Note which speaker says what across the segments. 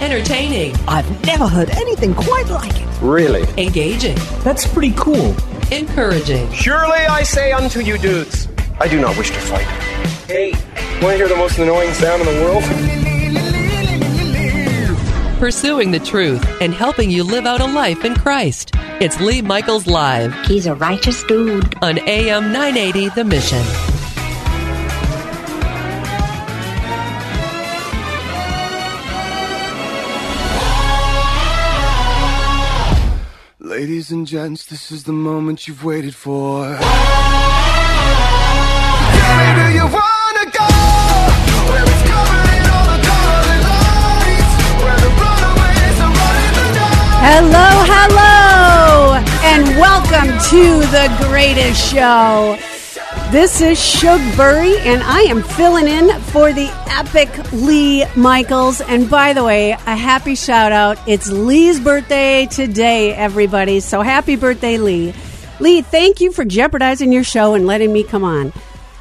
Speaker 1: entertaining,
Speaker 2: I've never heard anything quite like it.
Speaker 3: Really?
Speaker 1: engaging,
Speaker 4: That's pretty cool.
Speaker 1: encouraging.
Speaker 3: Surely I say unto you dudes, I do not wish to fight. Hey, want to hear the most annoying sound in the world?
Speaker 1: Pursuing the truth and helping you live out a life in Christ. It's Lee Michaels Live
Speaker 5: He's a righteous dude.
Speaker 1: on AM 980 The Mission.
Speaker 6: Ladies and gents, this is the moment you've waited for. Do you wanna go?
Speaker 2: Hello, hello, and welcome to the greatest show. This is Shugbury, and I am filling in for the epic Lee Michaels. And by the way, a happy shout out. It's Lee's birthday today, everybody. So happy birthday, Lee. Lee, thank you for jeopardizing your show and letting me come on.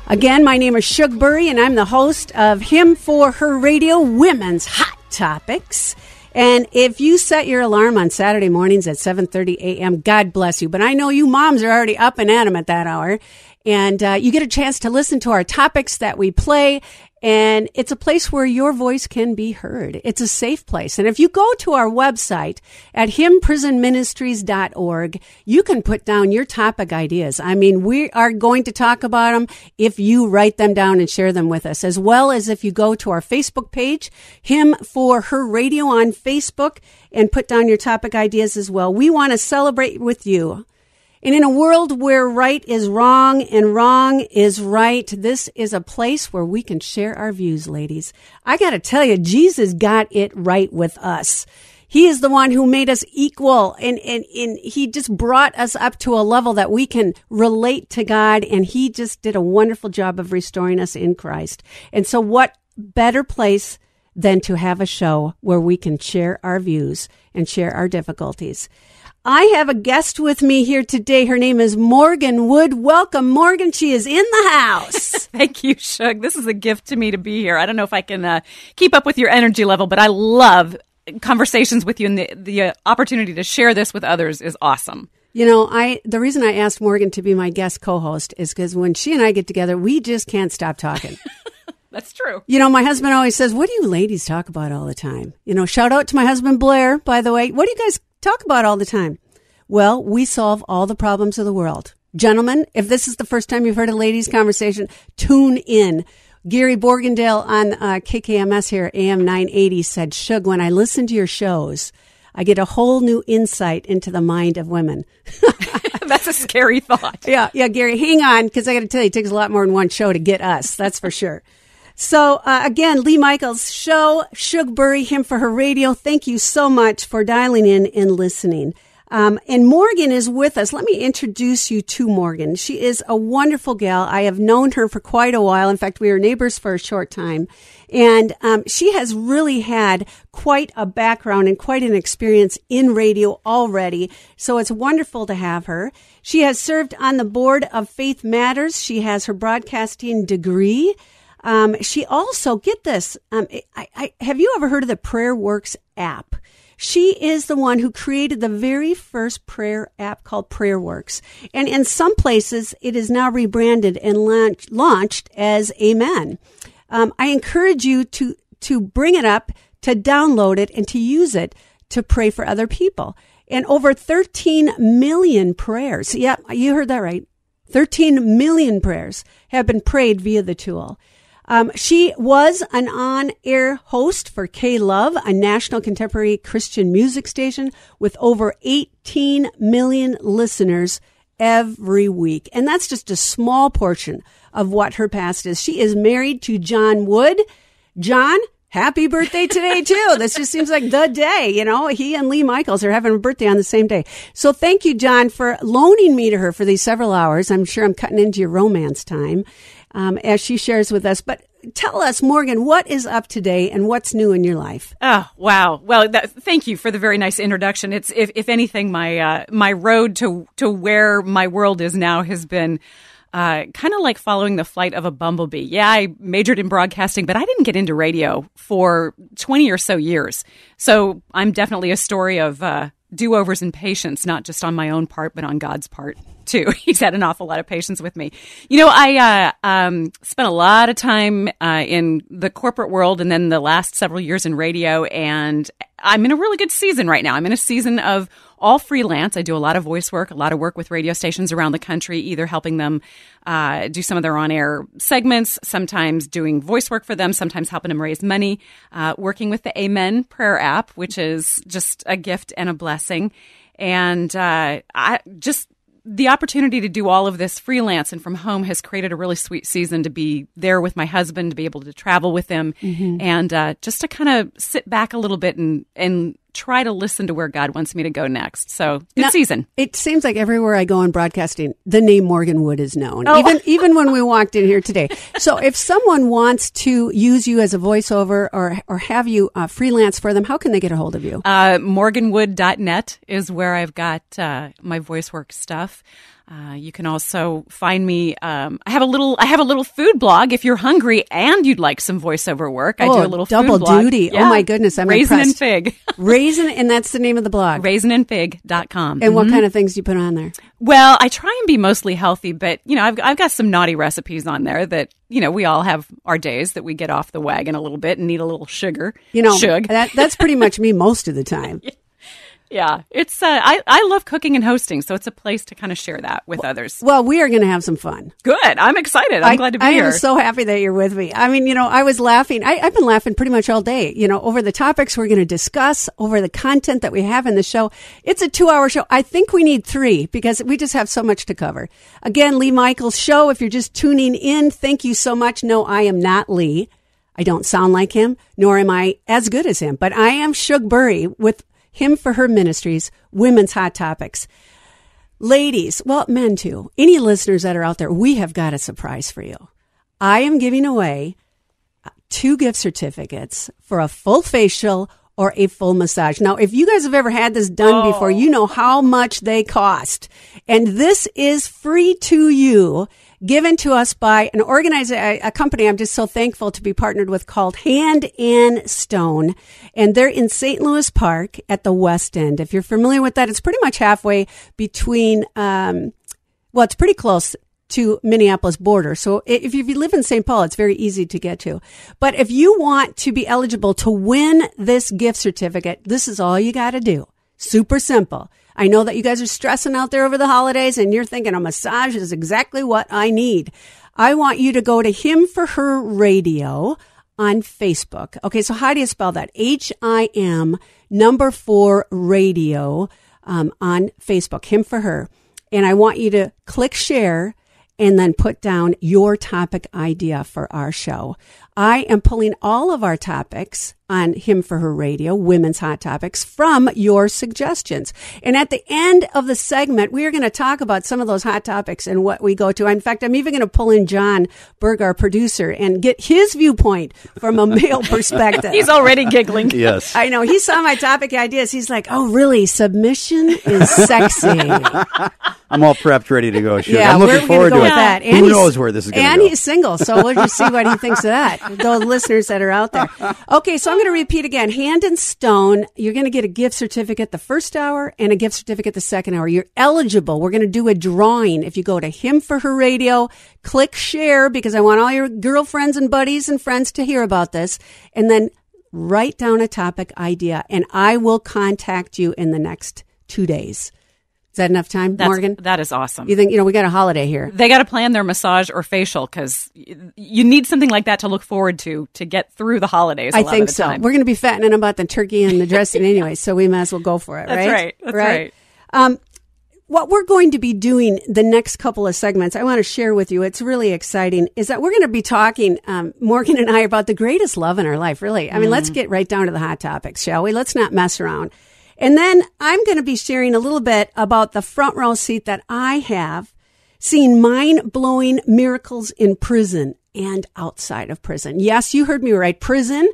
Speaker 2: Again, my name is Shugbury, and I'm the host of Him for Her Radio Women's Hot Topics. And if you set your alarm on Saturday mornings at 7:30 a.m., God bless you. But I know you moms are already up and at 'em at that hour, and uh, you get a chance to listen to our topics that we play. And it's a place where your voice can be heard. It's a safe place. And if you go to our website at himprisonministries.org, you can put down your topic ideas. I mean, we are going to talk about them if you write them down and share them with us, as well as if you go to our Facebook page, Him for Her Radio on Facebook, and put down your topic ideas as well. We want to celebrate with you. And in a world where right is wrong and wrong is right, this is a place where we can share our views, ladies. I got to tell you, Jesus got it right with us. He is the one who made us equal and, and, and he just brought us up to a level that we can relate to God. And he just did a wonderful job of restoring us in Christ. And so what better place than to have a show where we can share our views and share our difficulties. I have a guest with me here today. Her name is Morgan Wood. Welcome, Morgan. She is in the house.
Speaker 7: Thank you, Shug. This is a gift to me to be here. I don't know if I can uh, keep up with your energy level, but I love conversations with you, and the the uh, opportunity to share this with others is awesome.
Speaker 2: You know, I the reason I asked Morgan to be my guest co-host is because when she and I get together, we just can't stop talking.
Speaker 7: That's true.
Speaker 2: you know, my husband always says, "What do you ladies talk about all the time?" You know, shout out to my husband Blair, by the way. What do you guys talk about all the time? Well, we solve all the problems of the world. Gentlemen, if this is the first time you've heard a ladies' conversation, tune in. Gary Borgendale on uh, KKMS here, AM 980, said, Shug, when I listen to your shows, I get a whole new insight into the mind of women.
Speaker 7: That's a scary thought.
Speaker 2: Yeah, yeah, Gary, hang on, because I got to tell you, it takes a lot more than one show to get us. That's for sure. So uh, again, Lee Michaels show, Shugbury, him for her radio. Thank you so much for dialing in and listening. Um, and Morgan is with us. Let me introduce you to Morgan. She is a wonderful gal. I have known her for quite a while. In fact, we were neighbors for a short time. And um, she has really had quite a background and quite an experience in radio already. So it's wonderful to have her. She has served on the board of Faith Matters. She has her broadcasting degree. Um, she also, get this, um, I, I, have you ever heard of the Prayer Works app? She is the one who created the very first prayer app called Prayer Works. And in some places, it is now rebranded and launch, launched as Amen. Um, I encourage you to, to bring it up, to download it, and to use it to pray for other people. And over 13 million prayers. Yeah, you heard that right. 13 million prayers have been prayed via the tool. Um, she was an on-air host for K Love, a national contemporary Christian music station with over 18 million listeners every week. And that's just a small portion of what her past is. She is married to John Wood. John, happy birthday today too. this just seems like the day, you know, he and Lee Michaels are having a birthday on the same day. So thank you, John, for loaning me to her for these several hours. I'm sure I'm cutting into your romance time um, as she shares with us. But tell us, Morgan, what is up today and what's new in your life?
Speaker 7: Oh wow! Well, that, thank you for the very nice introduction. It's if, if anything, my uh, my road to to where my world is now has been uh, kind of like following the flight of a bumblebee. Yeah, I majored in broadcasting, but I didn't get into radio for 20 or so years. So I'm definitely a story of uh, do overs and patience, not just on my own part, but on God's part too. He's had an awful lot of patience with me. You know, I uh, um, spent a lot of time uh, in the corporate world and then the last several years in radio, and I'm in a really good season right now. I'm in a season of all freelance. I do a lot of voice work, a lot of work with radio stations around the country, either helping them uh, do some of their on air segments, sometimes doing voice work for them, sometimes helping them raise money, uh, working with the Amen prayer app, which is just a gift and a blessing. And uh, I just the opportunity to do all of this freelance and from home has created a really sweet season to be there with my husband, to be able to travel with him, and uh, just to kind of sit back a little bit and and try to listen to where God wants me to go next. So good
Speaker 2: Now,
Speaker 7: season.
Speaker 2: It seems like everywhere I go in broadcasting, the name Morgan Wood is known.
Speaker 7: Oh.
Speaker 2: Even even when we walked in here today. So if someone wants to use you as a voiceover or or have you uh, freelance for them, how can they get a hold of you?
Speaker 7: Uh, morganwood.net is where I've got uh, my voice work stuff. Uh, you can also find me. Um, I have a little. I have a little food blog. If you're hungry and you'd like some voiceover work, I do
Speaker 2: Oh,
Speaker 7: a little
Speaker 2: double
Speaker 7: food blog.
Speaker 2: duty. Oh, my goodness, I'm
Speaker 7: raisin
Speaker 2: impressed.
Speaker 7: and fig.
Speaker 2: Raisin, and that's the name of the blog.
Speaker 7: Raisinandfig.com.
Speaker 2: and what kind of things do you put on there?
Speaker 7: Well, I try and be mostly healthy, but you know, I've I've got some naughty recipes on there that you know we all have our days that we get off the wagon a little bit and need a little sugar.
Speaker 2: You know,
Speaker 7: Shug.
Speaker 2: that that's pretty much me most of the time.
Speaker 7: Yeah, it's uh, I I love cooking and hosting, so it's a place to kind of share that with others.
Speaker 2: Well, we are going to have some fun.
Speaker 7: Good, I'm excited. I'm
Speaker 2: I,
Speaker 7: glad to be
Speaker 2: I
Speaker 7: here.
Speaker 2: I am so happy that you're with me. I mean, you know, I was laughing. I, I've been laughing pretty much all day, you know, over the topics we're going to discuss, over the content that we have in the show. It's a two hour show. I think we need three because we just have so much to cover. Again, Lee Michaels show. If you're just tuning in, thank you so much. No, I am not Lee. I don't sound like him, nor am I as good as him, but I am Shug Burry with him for her ministries, women's hot topics. Ladies, well, men too. Any listeners that are out there, we have got a surprise for you. I am giving away two gift certificates for a full facial or a full massage. Now, if you guys have ever had this done oh. before, you know how much they cost. And this is free to you, given to us by an organizer, a, company I'm just so thankful to be partnered with called Hand and Stone. And they're in St. Louis Park at the West End. If you're familiar with that, it's pretty much halfway between, um, well, it's pretty close to Minneapolis border. So if you live in St. Paul, it's very easy to get to. But if you want to be eligible to win this gift certificate, this is all you got to do. Super simple. I know that you guys are stressing out there over the holidays and you're thinking a massage is exactly what I need. I want you to go to Him for Her Radio on Facebook. Okay, so how do you spell that? H I M number four radio um, on Facebook. Him for Her. And I want you to click share and then put down your topic idea for our show. I am pulling all of our topics on Him for Her Radio, Women's Hot Topics, from your suggestions. And at the end of the segment, we are going to talk about some of those hot topics and what we go to. In fact, I'm even going to pull in John Berg, our producer, and get his viewpoint from a male perspective.
Speaker 7: He's already giggling.
Speaker 4: Yes.
Speaker 2: I know. He saw my topic ideas. He's like, oh, really? Submission is sexy.
Speaker 4: I'm all prepped, ready to go. Shoot.
Speaker 2: Yeah,
Speaker 4: I'm looking forward
Speaker 2: go
Speaker 4: to
Speaker 2: with
Speaker 4: it.
Speaker 2: that.
Speaker 4: Who knows where this is going to
Speaker 2: And
Speaker 4: go?
Speaker 2: he's single, so we'll just see what he thinks of that. Those listeners that are out there. Okay, so I'm going to repeat again. Hand and Stone, you're going to get a gift certificate the first hour and a gift certificate the second hour. You're eligible. We're going to do a drawing. If you go to Him for Her Radio, click share because I want all your girlfriends and buddies and friends to hear about this, and then write down a topic idea, and I will contact you in the next two days. Is that enough time,
Speaker 7: That's,
Speaker 2: Morgan?
Speaker 7: that is awesome.
Speaker 2: You think you know we got a holiday here?
Speaker 7: they got to plan their massage or facial because you need something like that to look forward to to get through the holidays. I
Speaker 2: think so. We're going to be fattening about the turkey and the dressing anyway, so we might as well go for it,
Speaker 7: That's
Speaker 2: right?
Speaker 7: right. That's right.
Speaker 2: Um, what we're going to be doing the next couple of segments, I want to share with you. It's really exciting. Is that we're going to be talking, um, Morgan and I, about the greatest love in our life. Really, I mean, let's get right down to the hot topics, shall we? Let's not mess around. And then I'm going to be sharing a little bit about the front row seat that I have seen mind blowing miracles in prison and outside of prison. Yes, you heard me right. Prison.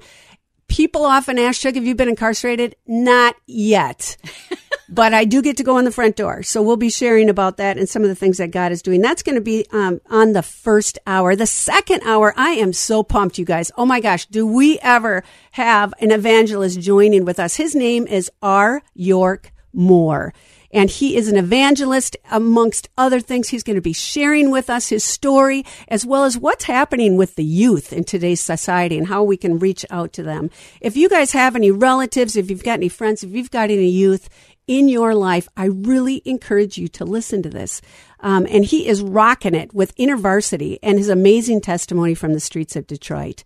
Speaker 2: People often ask, Chuck, have you been incarcerated? Not yet. but I do get to go in the front door. So we'll be sharing about that and some of the things that God is doing. That's going to be um, on the first hour. The second hour, I am so pumped, you guys. Oh my gosh, do we ever have an evangelist joining with us? His name is R. York Moore. And he is an evangelist amongst other things. He's going to be sharing with us his story as well as what's happening with the youth in today's society and how we can reach out to them. If you guys have any relatives, if you've got any friends, if you've got any youth in your life, I really encourage you to listen to this. Um, and he is rocking it with InterVarsity and his amazing testimony from the streets of Detroit.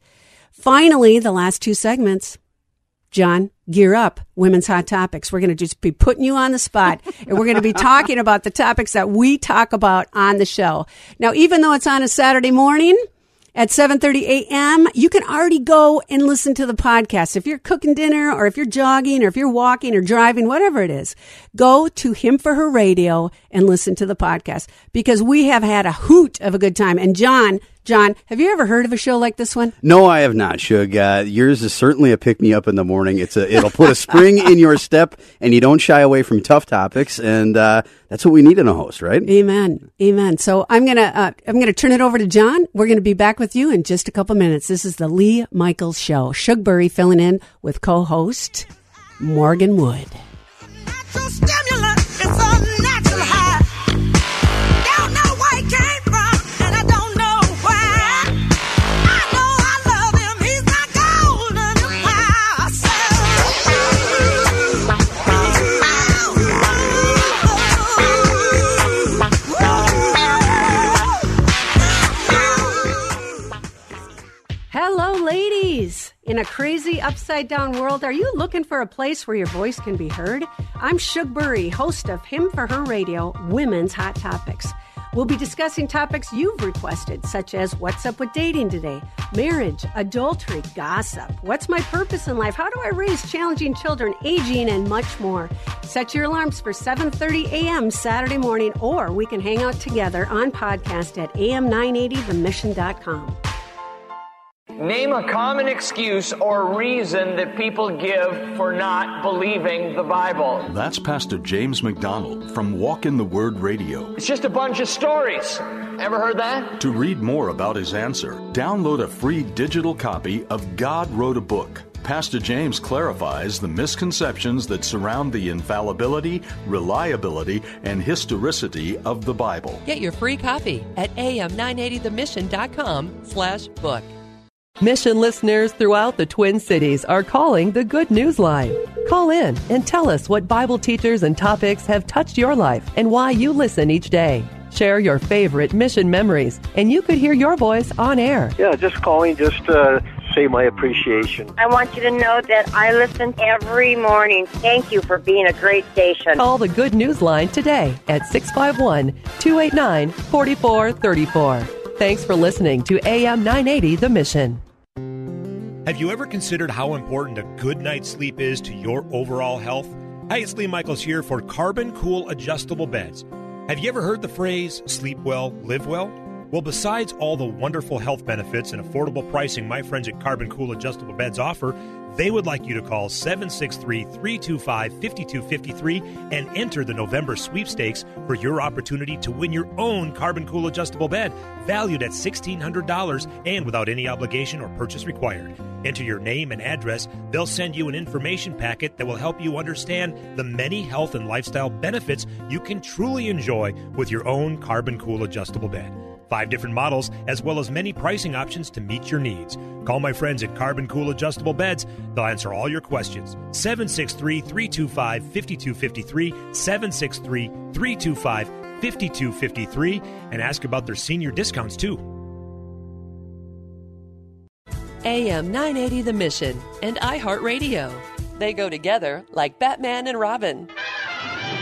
Speaker 2: Finally, the last two segments. John, gear up. Women's Hot Topics. We're going to just be putting you on the spot and we're going to be talking about the topics that we talk about on the show. Now, even though it's on a Saturday morning, at 7:30 a.m. You can already go and listen to the podcast. If you're cooking dinner or if you're jogging or if you're walking or driving, whatever it is, go to Him for Her Radio and listen to the podcast because we have had a hoot of a good time. And John, John, have you ever heard of a show like this one?
Speaker 4: No, I have not, Shug. Uh, yours is certainly a pick me up in the morning. It's a it'll put a spring in your step, and you don't shy away from tough topics, and uh, that's what we need in a host, right?
Speaker 2: Amen. Amen. So I'm gonna uh, I'm gonna turn it over to John. We're gonna be back with you in just a couple minutes. This is the Lee Michaels Show. Shugbury filling in with co-host Morgan Wood. In a crazy upside down world, are you looking for a place where your voice can be heard? I'm Shug Burry, host of Him for Her Radio, Women's Hot Topics. We'll be discussing topics you've requested, such as what's up with dating today, marriage, adultery, gossip, what's my purpose in life, how do I raise challenging children, aging, and much more. Set your alarms for 7:30 a.m. Saturday morning, or we can hang out together on podcast at am980themission.com.
Speaker 5: Name a common excuse or reason that people give for not believing the Bible.
Speaker 8: That's Pastor James MacDonald from Walk in the Word Radio.
Speaker 5: It's just a bunch of stories. Ever heard that?
Speaker 8: To read more about his answer, download a free digital copy of God Wrote a Book. Pastor James clarifies the misconceptions that surround the infallibility, reliability, and historicity of the Bible.
Speaker 1: Get your free copy at am980themission.com slash book. Mission listeners throughout the Twin Cities are calling the Good News Line. Call in and tell us what Bible teachers and topics have touched your life and why you listen each day. Share your favorite mission memories, and you could hear your voice on air.
Speaker 9: Yeah, just calling just to say my appreciation.
Speaker 10: I want you to know that I listen every morning. Thank you for being a great station.
Speaker 1: Call the Good News Line today at 651 289 4434. Thanks for listening to AM 980 The Mission.
Speaker 11: Have you ever considered how important a good night's sleep is to your overall health? Hi, it's Lee Michaels here for Carbon Cool Adjustable Beds. Have you ever heard the phrase sleep well, live well? Well, besides all the wonderful health benefits and affordable pricing my friends at Carbon Cool Adjustable Beds offer, they would like you to call 763 325 5253 and enter the November sweepstakes for your opportunity to win your own Carbon Cool Adjustable Bed, valued at $1,600 and without any obligation or purchase required. Enter your name and address. They'll send you an information packet that will help you understand the many health and lifestyle benefits you can truly enjoy with your own Carbon Cool Adjustable Bed. Five different models, as well as many pricing options to meet your needs. Call my friends at Carbon Cool Adjustable Beds. They'll answer all your questions. 763 325 5253, 763 325 5253, and ask about their senior discounts too.
Speaker 1: AM 980 The Mission and iHeartRadio. They go together like Batman and Robin.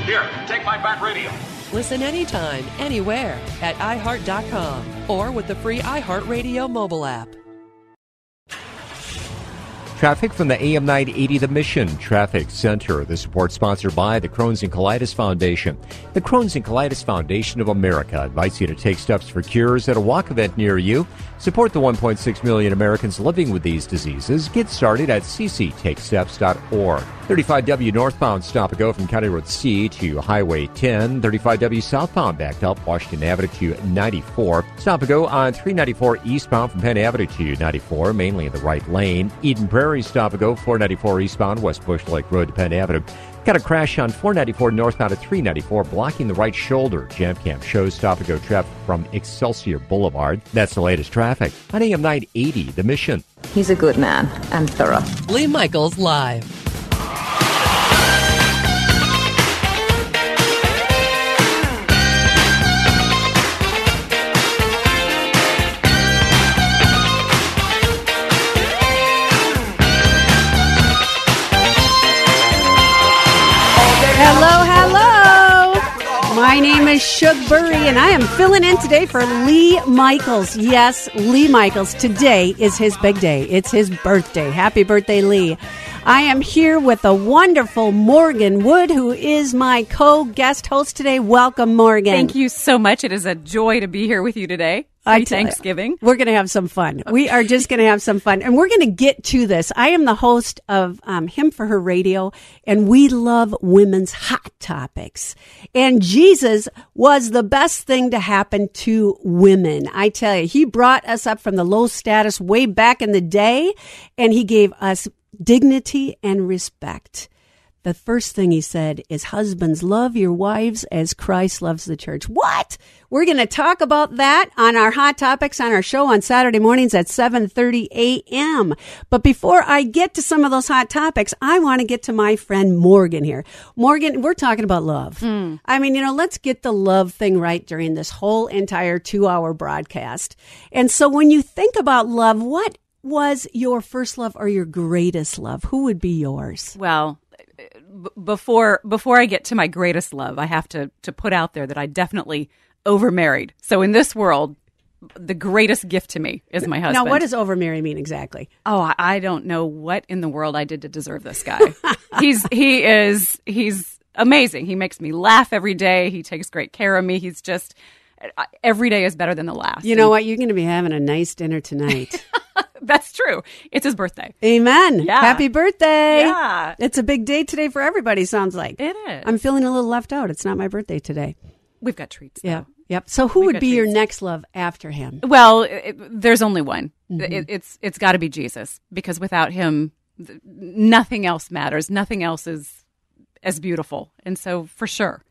Speaker 12: Here, take my bat radio.
Speaker 1: Listen anytime, anywhere at iHeart.com or with the free iHeartRadio mobile app.
Speaker 13: Traffic from the AM 980 The Mission Traffic Center. The support sponsored by the Crohn's and Colitis Foundation. The Crohn's and Colitis Foundation of America invites you to take steps for cures at a walk event near you. Support the 1.6 million Americans living with these diseases. Get started at cctakesteps.org. 35W northbound stop and go from County Road C to Highway 10. 35W southbound backed up Washington Avenue to 94. Stop and go on 394 eastbound from Penn Avenue to 94, mainly in the right lane. Eden Prairie stop and go 494 eastbound West Bush Lake Road to Penn Avenue. Got a crash on 494 northbound at 394, blocking the right shoulder. Jam Cam shows stop and go traffic from Excelsior Boulevard. That's the latest traffic on AM 980, The Mission.
Speaker 14: He's a good man and thorough.
Speaker 1: Lee Michaels Live.
Speaker 2: My name is Shug Burry, and I am filling in today for Lee Michaels. Yes, Lee Michaels. Today is his big day. It's his birthday. Happy birthday, Lee. I am here with the wonderful Morgan Wood, who is my co guest host today. Welcome, Morgan.
Speaker 7: Thank you so much. It is a joy to be here with you today.
Speaker 2: I
Speaker 7: Happy Thanksgiving.
Speaker 2: We're going to have some fun. We are just going to have some fun. And we're going to get to this. I am the host of um, Him for Her Radio, and we love women's hot topics. And Jesus was the best thing to happen to women. I tell you, He brought us up from the low status way back in the day, and He gave us dignity and respect. The first thing he said is, Husbands, love your wives as Christ loves the church. What? We're going to talk about that on our Hot Topics on our show on Saturday mornings at 7.30 a.m. But before I get to some of those hot topics, I want to get to my friend Morgan here. Morgan, we're talking about love. Hmm. I mean, you know, let's get the love thing right during this whole entire two hour broadcast. And so when you think about love, what was your first love or your greatest love? Who would be yours?
Speaker 7: Well, b- before before I get to my greatest love, I have to to put out there that I definitely overmarried. So in this world, the greatest gift to me is my husband.
Speaker 2: Now, what does overmarry mean exactly?
Speaker 7: Oh, I- don't know what in the world I did to deserve this guy. he's he is he's amazing. He makes me laugh every day. He takes great care of me. He's just every day is better than the last.
Speaker 2: You know what? You're going to be having a nice dinner tonight.
Speaker 7: That's true. It's his birthday.
Speaker 2: Amen.
Speaker 7: Yeah.
Speaker 2: Happy birthday.
Speaker 7: Yeah.
Speaker 2: It's a big day today for everybody, sounds like.
Speaker 7: It is.
Speaker 2: I'm feeling a little left out. It's not my birthday today.
Speaker 7: We've got treats.
Speaker 2: Yeah. Yep. So who
Speaker 7: We've
Speaker 2: would be your next love after him?
Speaker 7: Well, it, there's only one.
Speaker 2: Mhm.
Speaker 7: It, it's it's got to be Jesus because without him, nothing else matters. Nothing else is as beautiful. And so, for sure,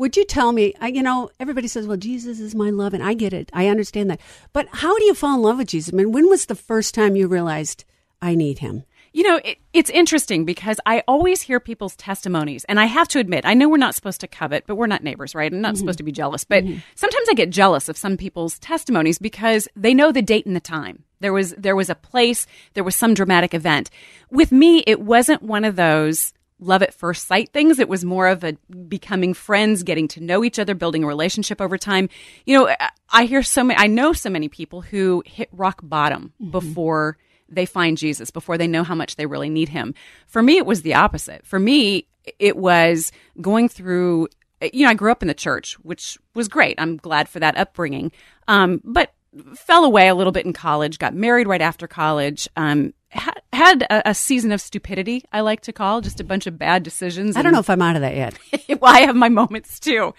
Speaker 2: Would you tell me, I, you know, everybody says, well, Jesus is my love, and I get it. I understand that. But how do you fall in love with Jesus? I mean, when was the first time you realized I need him?
Speaker 7: You know, it, it's interesting because I always hear people's testimonies, and I have to admit, I know we're not supposed to covet, but we're not neighbors, right? I'm not mm-hmm. supposed to be jealous, but mm-hmm. sometimes I get jealous of some people's testimonies because they know the date and the time. There was there was a place, there was some dramatic event. With me, it wasn't one of those love at first sight things. It was more of a becoming friends, getting to know each other, building a relationship over time. You know, I- I hear so many, I know so many people who hit rock bottom before they find Jesus, before they know how much they really need him. For me, it was the opposite. For me, it was going through, you know, I grew up in the church, which was great. I'm glad for that upbringing. Um, but fell away a little bit in college, got married right after college, um, ha- had a, a season of stupidity, I like to call, just a bunch of bad decisions.
Speaker 2: I don't know if I'm out of that yet.
Speaker 7: well, I have my moments too.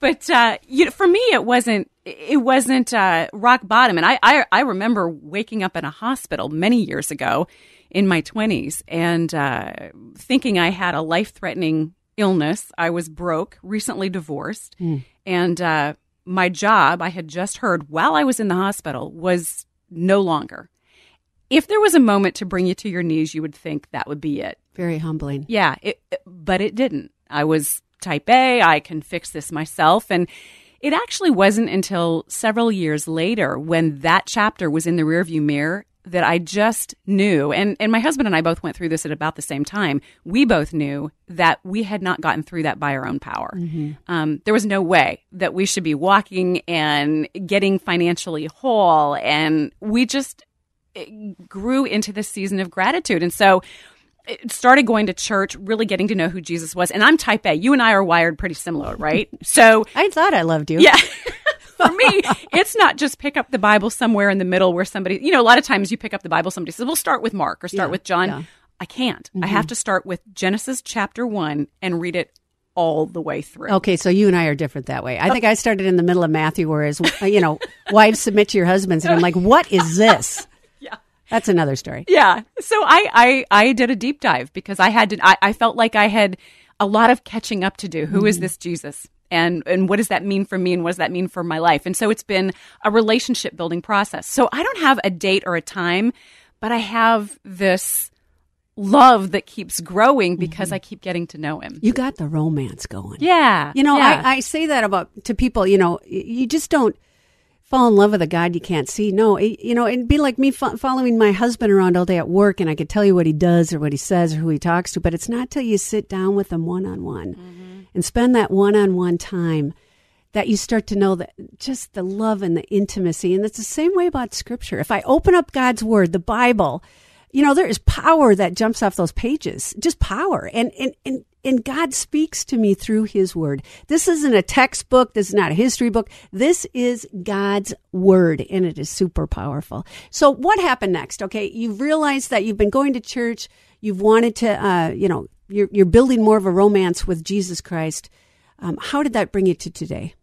Speaker 7: But uh, you know, for me, it wasn't it wasn't uh, rock bottom, and I, I I remember waking up in a hospital many years ago, in my twenties, and uh, thinking I had a life threatening illness. I was broke, recently divorced, and uh, my job I had just heard while I was in the hospital was no longer. If there was a moment to bring you to your knees, you would think that would be it.
Speaker 2: Very humbling.
Speaker 7: Yeah, it, but it didn't. I was type A. I can fix this myself. And it actually wasn't until several years later when that chapter was in the rearview mirror that I just knew. And, and my husband and I both went through this at about the same time. We both knew that we had not gotten through that by our own power. Um, there was no way that we should be walking and getting financially whole. And we just, grew into this season of gratitude. And so it started going to church, really getting to know who Jesus was. And I'm type A. You and I are wired pretty similar, right? So
Speaker 2: I thought I loved you.
Speaker 7: Yeah. For me, it's not just pick up the Bible somewhere in the middle where somebody, you know, a lot of times you pick up the Bible, somebody says, we'll start with Mark or start
Speaker 2: Yeah,
Speaker 7: with John.
Speaker 2: yeah.
Speaker 7: I can't. I
Speaker 2: Mhm.
Speaker 7: have to start with Genesis chapter one and read it all the way through.
Speaker 2: Okay, so you and I are different that way. I think I started in the middle of Matthew, whereas uh, you know, wives submit to your husbands, and I'm like, what is this?
Speaker 7: Yeah,
Speaker 2: that's another story.
Speaker 7: Yeah. So I, I, I did a deep dive because I had to, I, I felt like I had a lot of catching up to do. Who is
Speaker 2: Mhm.
Speaker 7: this Jesus? And, and what does that mean for me and what does that mean for my life? And so it's been a relationship building process. So I don't have a date or a time, but I have this love that keeps growing because mm-hmm. I keep getting to know him.
Speaker 2: You got the romance going.
Speaker 7: Yeah.
Speaker 2: You know,
Speaker 7: yeah.
Speaker 2: I, I say that about to people. You know, you just don't fall in love with a God you can't see. No, it- you know, it'd be like me fo- following my husband around all day at work, and I could tell you what he does or what he says or who he talks to, but it's not till you sit down with him one on one and spend that one on one time that you start to know that just the love and the intimacy. And it's the same way about Scripture. If I open up God's Word, the Bible, you know, there is power that jumps off those pages, just power. And, and, and, and God speaks to me through His Word. This isn't a textbook. This is not a history book. This is God's Word, and it is super powerful. So, what happened next? Okay, you've realized that you've been going to church. You've wanted to, uh, you know, you're, you're building more of a romance with Jesus Christ. Um, how did that bring you to today?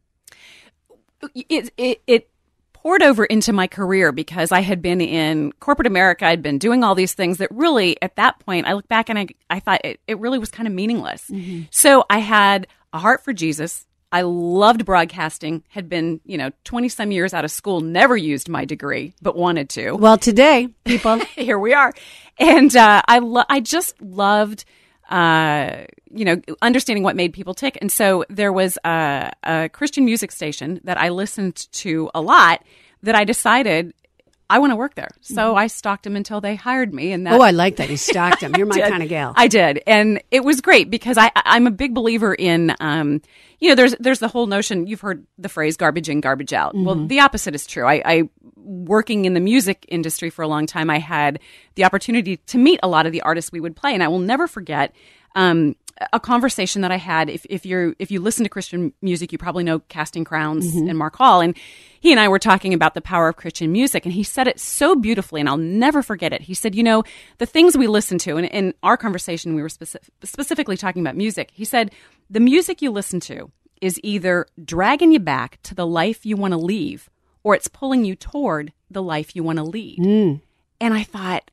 Speaker 7: it, it it poured over into my career because I had been in corporate America. I'd been doing all these things that really, at that point, I look back and I, I thought it, it really was kind of meaningless. So I had a heart for Jesus. I loved broadcasting, had been, you know, 20 some years out of school, never used my degree, but wanted to.
Speaker 2: Well, today, people.
Speaker 7: Here we are. And uh, I, lo- I just loved, uh, you know, understanding what made people tick. And so there was a, a Christian music station that I listened to a lot that I decided I want to work there. So I stalked them until they hired me. And that,
Speaker 2: oh, I like that. You stalked him. You're my kind of gal.
Speaker 7: I did, and it was great because I I'm a big believer in um you know there's there's the whole notion you've heard the phrase garbage in garbage out. Well,
Speaker 2: Mhm.
Speaker 7: the opposite is true. I, I working in the music industry for a long time. I had the opportunity to meet a lot of the artists we would play, and I will never forget. Um, a conversation that I had. If, if you're if you listen to Christian music, you probably know Casting Crowns
Speaker 2: Mhm.
Speaker 7: and Mark Hall, and he and I were talking about the power of Christian music, and he said it so beautifully, and I'll never forget it. He said, "You know, the things we listen to, and in our conversation, we were speci- specifically talking about music. He said, the music you listen to is either dragging you back to the life you want to leave, or it's pulling you toward the life you want to lead."
Speaker 2: Mm.
Speaker 7: And I thought,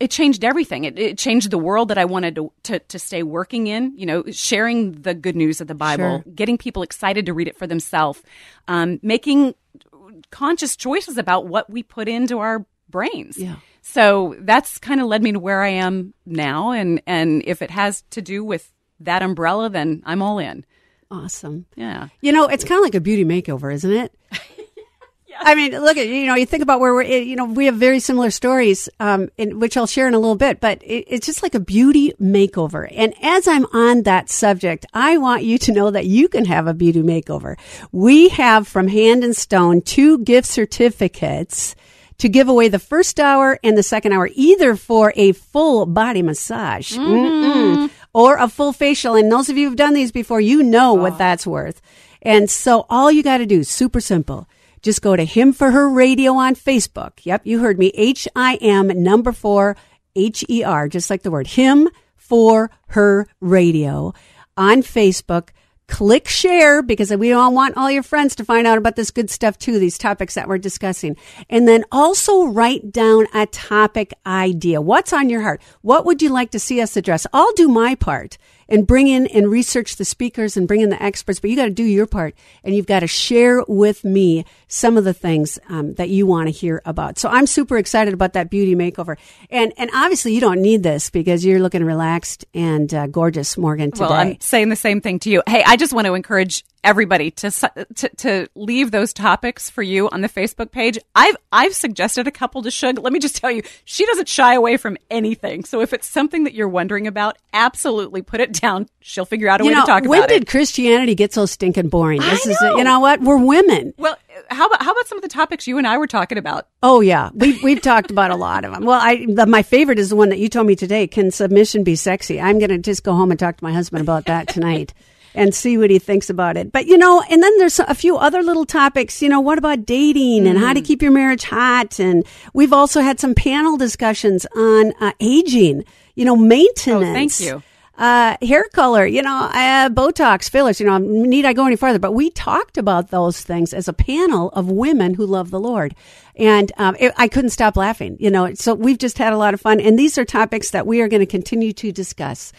Speaker 7: it changed everything. It, it changed the world that I wanted to, to to stay working in. You know, sharing the good news of the Bible,
Speaker 2: Sure.
Speaker 7: getting people excited to read it for themselves, um, making conscious choices about what we put into our brains.
Speaker 2: Yeah.
Speaker 7: So that's kind of led me to where I am now, and and if it has to do with that umbrella, then I'm all in.
Speaker 2: Awesome.
Speaker 7: Yeah.
Speaker 2: You know, it's kind of like a beauty makeover, isn't it? I mean, look at you know, you think about where we're. Eh, you know, we have very similar stories, um, in, which I'll share in a little bit. But it, it's just like a beauty makeover. And as I'm on that subject, I want you to know that you can have a beauty makeover. We have from Hand and Stone two gift certificates to give away the first hour and the second hour, either for a full body massage Mm-mm, or a full facial. And those of you who've done these before, you know what oh. that's worth. And so all you got to do, super simple. Just go to Him for Her Radio on Facebook. Yep, you heard me. H I M number four H E R, just like the word Him for Her Radio on Facebook. Click share because we all want all your friends to find out about this good stuff too, these topics that we're discussing. And then also write down a topic idea. What's on your heart? What would you like to see us address? I'll do my part and bring in and research the speakers and bring in the experts, but you got to do your part and you've got to share with me some of the things um, that you want to hear about. So I'm super excited about that beauty makeover. And and obviously you don't need this because you're looking relaxed and uh, gorgeous, Morgan. Today.
Speaker 7: Well, I'm saying the same thing to you. Hey, I just want to encourage everybody to, to to leave those topics for you on the Facebook page. I've I've suggested a couple to Shug. Let me just tell you, she doesn't shy away from anything. So if it's something that you're wondering about, absolutely put it down. She'll figure out a
Speaker 2: you
Speaker 7: way
Speaker 2: know,
Speaker 7: to talk about it. when did.
Speaker 2: Christianity get so stinking boring? This is, you know what? We're women.
Speaker 7: Well, how about how about some of the topics you and I were talking about?
Speaker 2: Oh yeah, we've we've talked about a lot of them. Well, I the, my favorite is the one that you told me today. Can submission be sexy? I'm going to just go home and talk to my husband about that tonight. And see what he thinks about it. But, you know, and then there's a few other little topics. You know, what about dating and how to keep your marriage hot? And we've also had some panel discussions on uh, aging, you know, maintenance.
Speaker 7: Oh, thank you.
Speaker 2: Uh, hair color, you know, uh, Botox, fillers, you know, need I go any farther? But we talked about those things as a panel of women who love the Lord. And um, it, I couldn't stop laughing, you know. So we've just had a lot of fun. And these are topics that we are going to continue to discuss.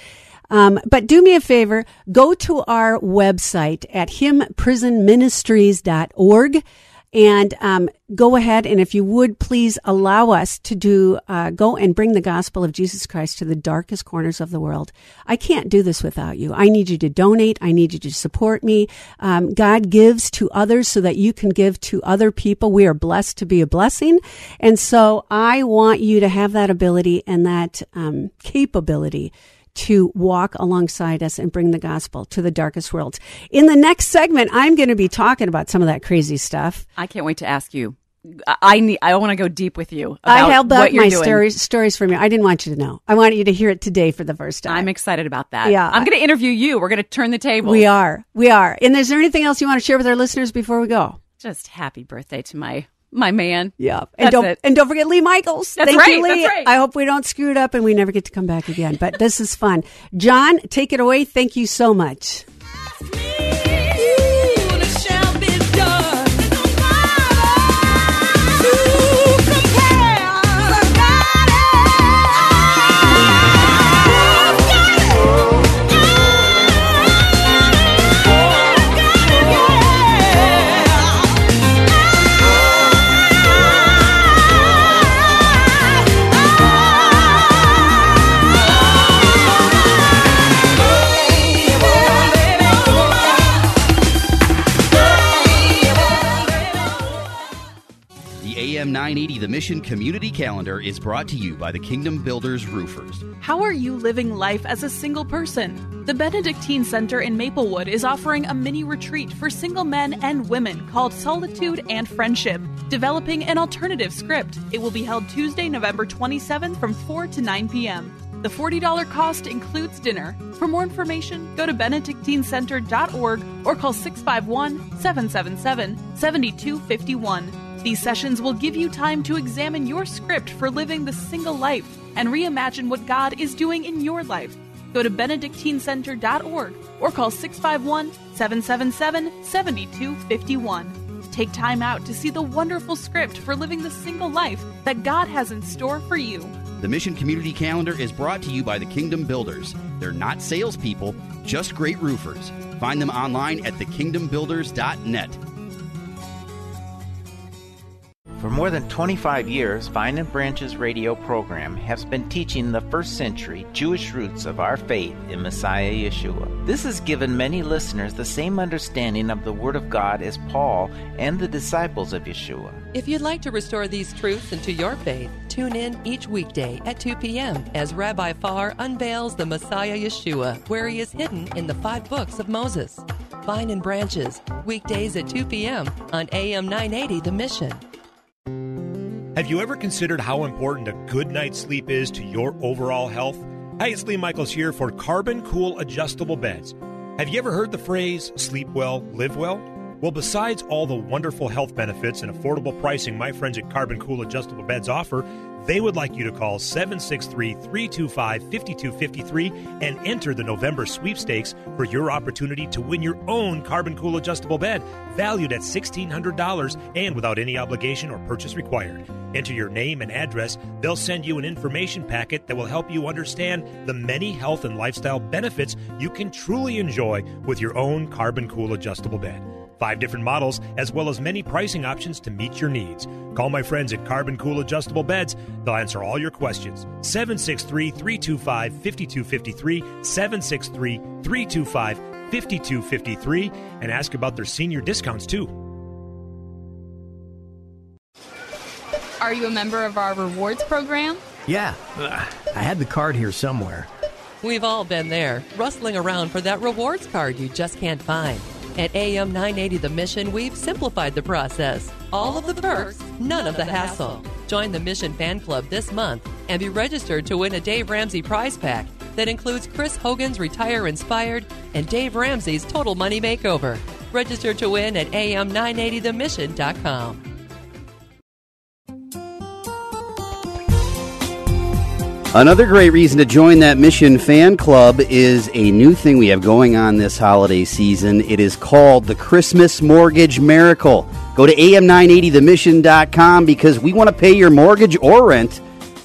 Speaker 2: Um, but do me a favor, go to our website at himprisonministries.org and um, go ahead and if you would please allow us to do uh, go and bring the gospel of jesus christ to the darkest corners of the world. I can't do this without you. I need you to donate. I need you to support me. Um, god gives to others so that you can give to other people. We are blessed to be a blessing. And so i want you to have that ability and that um, capability to walk alongside us and bring the gospel to the darkest worlds. In the next segment, I'm going to be talking about some of that crazy stuff.
Speaker 7: I can't wait to ask you. I- need. I want to go deep with you.
Speaker 2: I held back my stories, stories from you. I didn't want you to know. I wanted you to hear it today for the first time.
Speaker 7: I'm excited about that.
Speaker 2: Yeah.
Speaker 7: I'm going to interview you. We're going to turn the table.
Speaker 2: we are. We are. And is there anything else you want to share with our listeners before we go?
Speaker 7: Just happy birthday to my my man.
Speaker 2: Yeah. And
Speaker 7: That's
Speaker 2: don't
Speaker 7: it.
Speaker 2: and don't forget Lee Michaels.
Speaker 7: That's
Speaker 2: Thank
Speaker 7: right,
Speaker 2: you, Lee.
Speaker 7: right.
Speaker 2: I hope we don't screw it up and we never get to come back again. But this is fun. John, take it away. Thank you so much.
Speaker 15: AM 980 The Mission Community Calendar is brought to you by the Kingdom Builders Roofers.
Speaker 16: How are you living life as a single person? The Benedictine Center in Maplewood is offering a mini retreat for single men and women called Solitude and Friendship, developing an alternative script. It will be held Tuesday, November 27th from 4 to 9 p.m. The $40 cost includes dinner. For more information, go to benedictinecenter.org or call 651 777 7251. These sessions will give you time to examine your script for living the single life and reimagine what God is doing in your life. Go to benedictinecenter.org or call 651 777 7251. Take time out to see the wonderful script for living the single life that God has in store for you.
Speaker 15: The Mission Community Calendar is brought to you by the Kingdom Builders. They're not salespeople, just great roofers. Find them online at thekingdombuilders.net.
Speaker 17: For more than 25 years, Vine and Branches radio program has been teaching the first century Jewish roots of our faith in Messiah Yeshua. This has given many listeners the same understanding of the Word of God as Paul and the disciples of Yeshua.
Speaker 1: If you'd like to restore these truths into your faith, tune in each weekday at 2 p.m. as Rabbi Farr unveils the Messiah Yeshua, where he is hidden in the five books of Moses. Vine and Branches, weekdays at 2 p.m. on AM 980 The Mission.
Speaker 11: Have you ever considered how important a good night's sleep is to your overall health? Hi, it's Lee Michaels here for Carbon Cool Adjustable Beds. Have you ever heard the phrase sleep well, live well? Well, besides all the wonderful health benefits and affordable pricing my friends at Carbon Cool Adjustable Beds offer, they would like you to call 763 325 5253 and enter the November sweepstakes for your opportunity to win your own Carbon Cool Adjustable Bed, valued at $1,600 and without any obligation or purchase required. Enter your name and address. They'll send you an information packet that will help you understand the many health and lifestyle benefits you can truly enjoy with your own Carbon Cool Adjustable Bed. Five different models, as well as many pricing options to meet your needs. Call my friends at Carbon Cool Adjustable Beds. They'll answer all your questions. 763 325 5253, 763 325 5253, and ask about their senior discounts too.
Speaker 18: Are you a member of our rewards program?
Speaker 19: Yeah, uh, I had the card here somewhere.
Speaker 1: We've all been there, rustling around for that rewards card you just can't find. At AM 980 The Mission, we've simplified the process. All of the perks, none of the hassle. Join the Mission Fan Club this month and be registered to win a Dave Ramsey prize pack that includes Chris Hogan's Retire Inspired and Dave Ramsey's Total Money Makeover. Register to win at am980themission.com.
Speaker 4: Another great reason to join that Mission Fan Club is a new thing we have going on this holiday season. It is called the Christmas Mortgage Miracle. Go to am980themission.com because we want to pay your mortgage or rent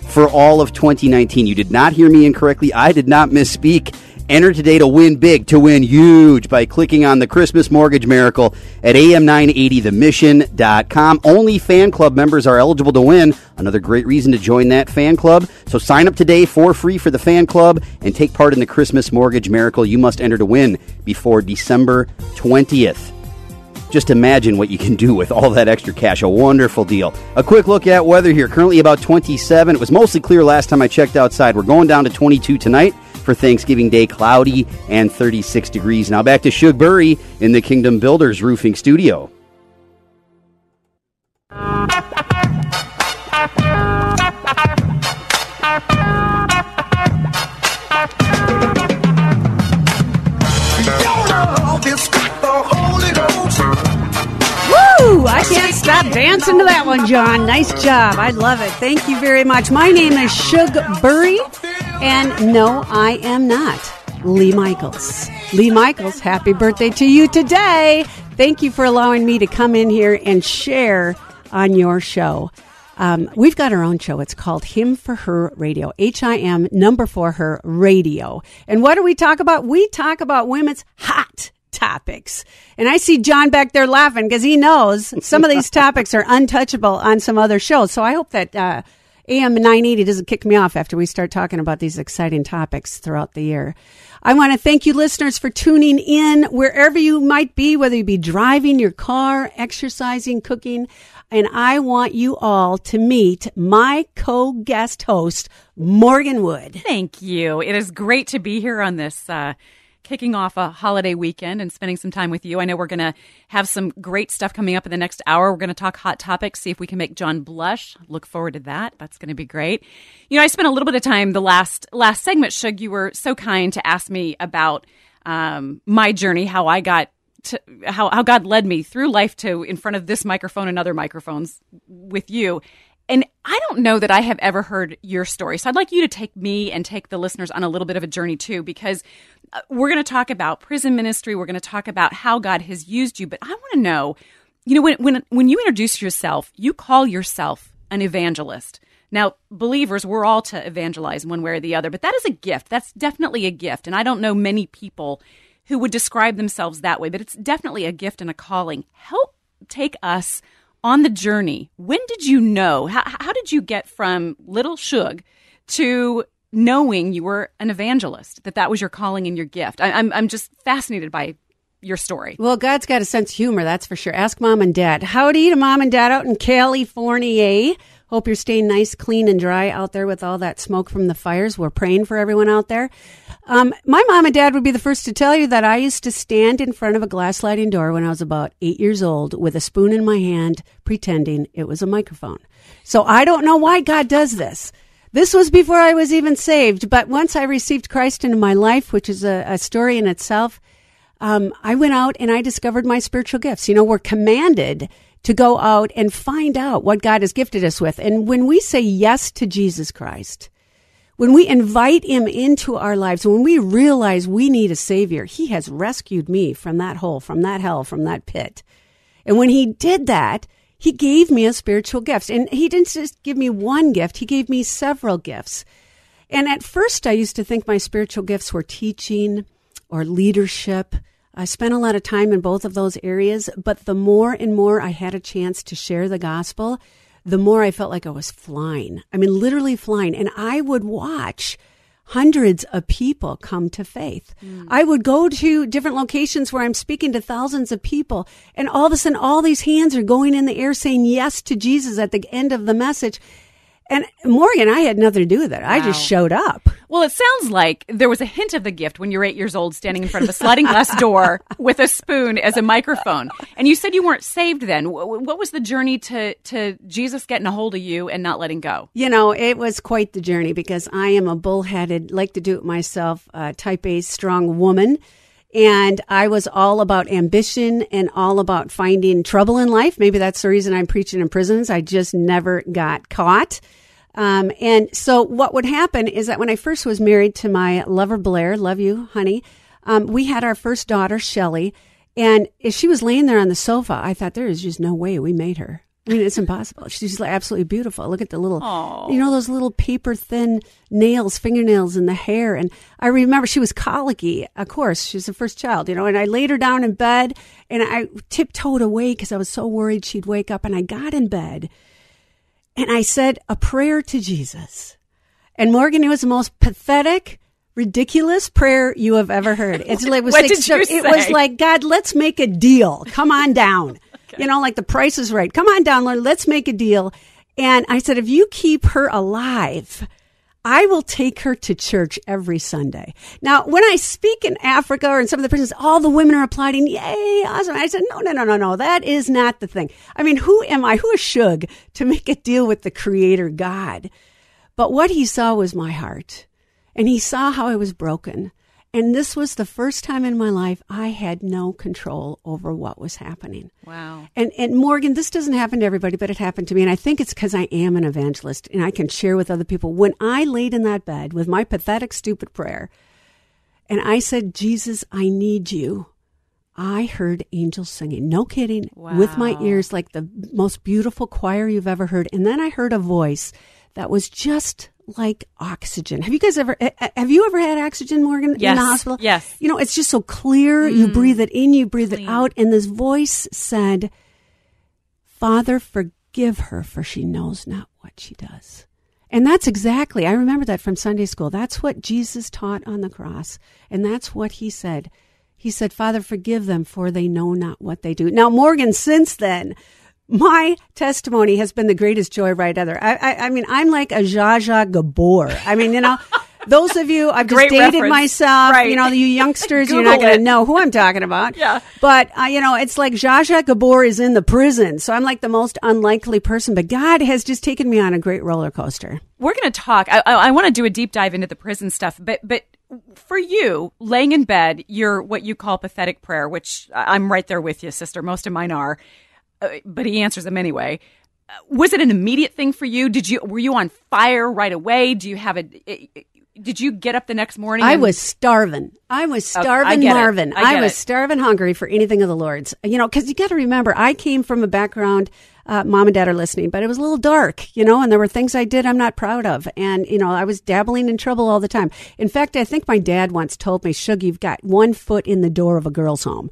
Speaker 4: for all of 2019. You did not hear me incorrectly. I did not misspeak. Enter today to win big, to win huge by clicking on the Christmas Mortgage Miracle at am980themission.com. Only fan club members are eligible to win. Another great reason to join that fan club. So sign up today for free for the fan club and take part in the Christmas Mortgage Miracle. You must enter to win before December 20th. Just imagine what you can do with all that extra cash. A wonderful deal. A quick look at weather here. Currently about 27. It was mostly clear last time I checked outside. We're going down to 22 tonight for Thanksgiving Day, cloudy and 36 degrees. Now back to Shug in the Kingdom Builders Roofing Studio.
Speaker 2: Woo! I can't stop dancing to that one, John. Nice job. I love it. Thank you very much. My name is Shug Burry, and no, I am not Lee Michaels. Lee Michaels, happy birthday to you today. Thank you for allowing me to come in here and share on your show. Um, we've got our own show. It's called Him for Her Radio. H I M number for her radio. And what do we talk about? We talk about women's hot topics. And I see John back there laughing because he knows some of these topics are untouchable on some other shows. So I hope that uh, AM 980 doesn't kick me off after we start talking about these exciting topics throughout the year. I want to thank you listeners for tuning in wherever you might be, whether you be driving your car, exercising, cooking. And I want you all to meet my co-guest host, Morgan Wood.
Speaker 7: Thank you. It is great to be here on this uh, kicking off a holiday weekend and spending some time with you. I know we're going to have some great stuff coming up in the next hour. We're going to talk hot topics, see if we can make John blush. Look forward to that. That's going to be great. You know, I spent a little bit of time the last last segment. Shug, you were so kind to ask me about um, my journey, how I got to, how how God led me through life to in front of this microphone and other microphones with you. And I don't know that I have ever heard your story. So I'd like you to take me and take the listeners on a little bit of a journey too, because uh, we're going to talk about prison ministry. We're going to talk about how God has used you. But I want to know, you know, when, when, when you introduce yourself, you call yourself an evangelist. Now, believers, we're all to evangelize one way or the other, but that is a gift. That's definitely a gift. And I don't know many people who would describe themselves that way, but it's definitely a gift and a calling. Help take us on the journey. When did you know? How, how did you get from little Shug to knowing you were an evangelist, that that was your calling and your gift? I, I'm, I'm just fascinated by your story.
Speaker 2: Well, God's got a sense of humor, that's for sure. Ask mom and dad. Howdy to mom and dad out in California. Hope you're staying nice, clean, and dry out there with all that smoke from the fires. We're praying for everyone out there. Um, my mom and dad would be the first to tell you that I used to stand in front of a glass sliding door when I was about eight years old with a spoon in my hand, pretending it was a microphone. So I don't know why God does this. This was before I was even saved, but once I received Christ into my life, which is a, a story in itself, um, I went out and I discovered my spiritual gifts. You know, we're commanded to go out and find out what God has gifted us with. And when we say yes to Jesus Christ, when we invite him into our lives, when we realize we need a savior, he has rescued me from that hole, from that hell, from that pit. And when he did that, he gave me a spiritual gift. And he didn't just give me one gift, he gave me several gifts. And at first, I used to think my spiritual gifts were teaching or leadership. I spent a lot of time in both of those areas, but the more and more I had a chance to share the gospel, the more I felt like I was flying. I mean, literally flying. And I would watch hundreds of people come to faith. Mm. I would go to different locations where I'm speaking to thousands of people, and all of a sudden, all these hands are going in the air saying yes to Jesus at the end of the message. And Morgan, I had nothing to do with it. I just showed up.
Speaker 7: Well, it sounds like there was a hint of the gift when you were eight years old, standing in front of a sliding glass door with a spoon as a microphone. And you said you weren't saved then. Wh- wh- What was the journey to, to Jesus getting a hold of you and not letting go?
Speaker 2: You know, it was quite the journey because I am a bullheaded, like to do it myself, uh, type A strong woman. And I was all about ambition and all about finding trouble in life. Maybe that's the reason I'm preaching in prisons. I just never got caught. Um, and so what would happen is that when I first was married to my lover Blair, love you, honey, um, we had our first daughter, Shelly. And as she was laying there on the sofa, I thought there is just no way we made her. I mean, it's impossible. She's absolutely beautiful. Look at the little, you know, those little paper thin nails, fingernails in the hair. And I remember she was colicky. Of course, she was the first child, you know, and I laid her down in bed and I tiptoed away because I was so worried she'd wake up. And I got in bed and I said a prayer to Jesus. And Morgan, it was the most pathetic, ridiculous prayer you have ever heard. It's like, it was
Speaker 7: What
Speaker 2: like,
Speaker 7: did you
Speaker 2: it was like, God, let's make a deal. Come on down. You know, like the price is right. Come on down, Lord. Let's make a deal. And I said, if you keep her alive, I will take her to church every Sunday. Now, when I speak in Africa or in some of the prisons, all the women are applauding, yay, awesome. I said, no, no, no, no, no, that is not the thing. I mean, who am I? Who is Shug to make a deal with the creator God? But what he saw was my heart and he saw how I was broken. And this was the first time in my life I had no control over what was happening.
Speaker 7: Wow.
Speaker 2: And and Morgan, this doesn't happen to everybody, but it happened to me. And I think it's because I am an evangelist and I can share with other people. When I laid in that bed with my pathetic, stupid prayer, and I said, Jesus, I need you. I heard angels singing. No kidding. With my ears, like the most beautiful choir you've ever heard. And then I heard a voice that was just like oxygen. Have you guys ever, have you ever had oxygen, Morgan, in the hospital?
Speaker 7: Yes.
Speaker 2: You know, it's just so clear. You mm. breathe it in, you breathe it out. And this voice said, Father, forgive her, for she knows not what she does. And that's exactly, I remember that from Sunday school. That's what Jesus taught on the cross. And that's what he said. He said, Father, forgive them, for they know not what they do. Now, Morgan, since then, my testimony has been the greatest joy, joyride ever. I, I, I mean, I'm like a Zsa Zsa Gabor. I mean, you know, those of you, I've just dated
Speaker 7: reference.
Speaker 2: not
Speaker 7: Right.
Speaker 2: You know, you youngsters, you're not going to know who I'm talking about.
Speaker 7: Yeah.
Speaker 2: But, uh, you know, it's like Zsa Zsa Gabor is in the prison. So I'm like the most unlikely person. But God has just taken me on a great roller coaster.
Speaker 7: We're going to talk. I, I, I want to do a deep dive into the prison stuff, but but for you, laying in bed, you're what you call pathetic prayer, which I'm right there with you, sister. Most of mine are, uh, but he answers them anyway. Uh, Was it an immediate thing for you? Did you were you on fire right away? Do you have a? Did you get up the next morning?
Speaker 2: I was starving. I was
Speaker 7: I
Speaker 2: starving
Speaker 7: it.
Speaker 2: Marvin.
Speaker 7: I get
Speaker 2: was
Speaker 7: it.
Speaker 2: starving hungry for anything of the Lord's. You know, because you got to remember, I came from a background. Uh, mom and dad are listening, but it was a little dark, you know, and there were things I did I'm not proud of, and you know, I was dabbling in trouble all the time. In fact, I think my dad once told me, "Shug, you've got one foot in the door of a girl's home,"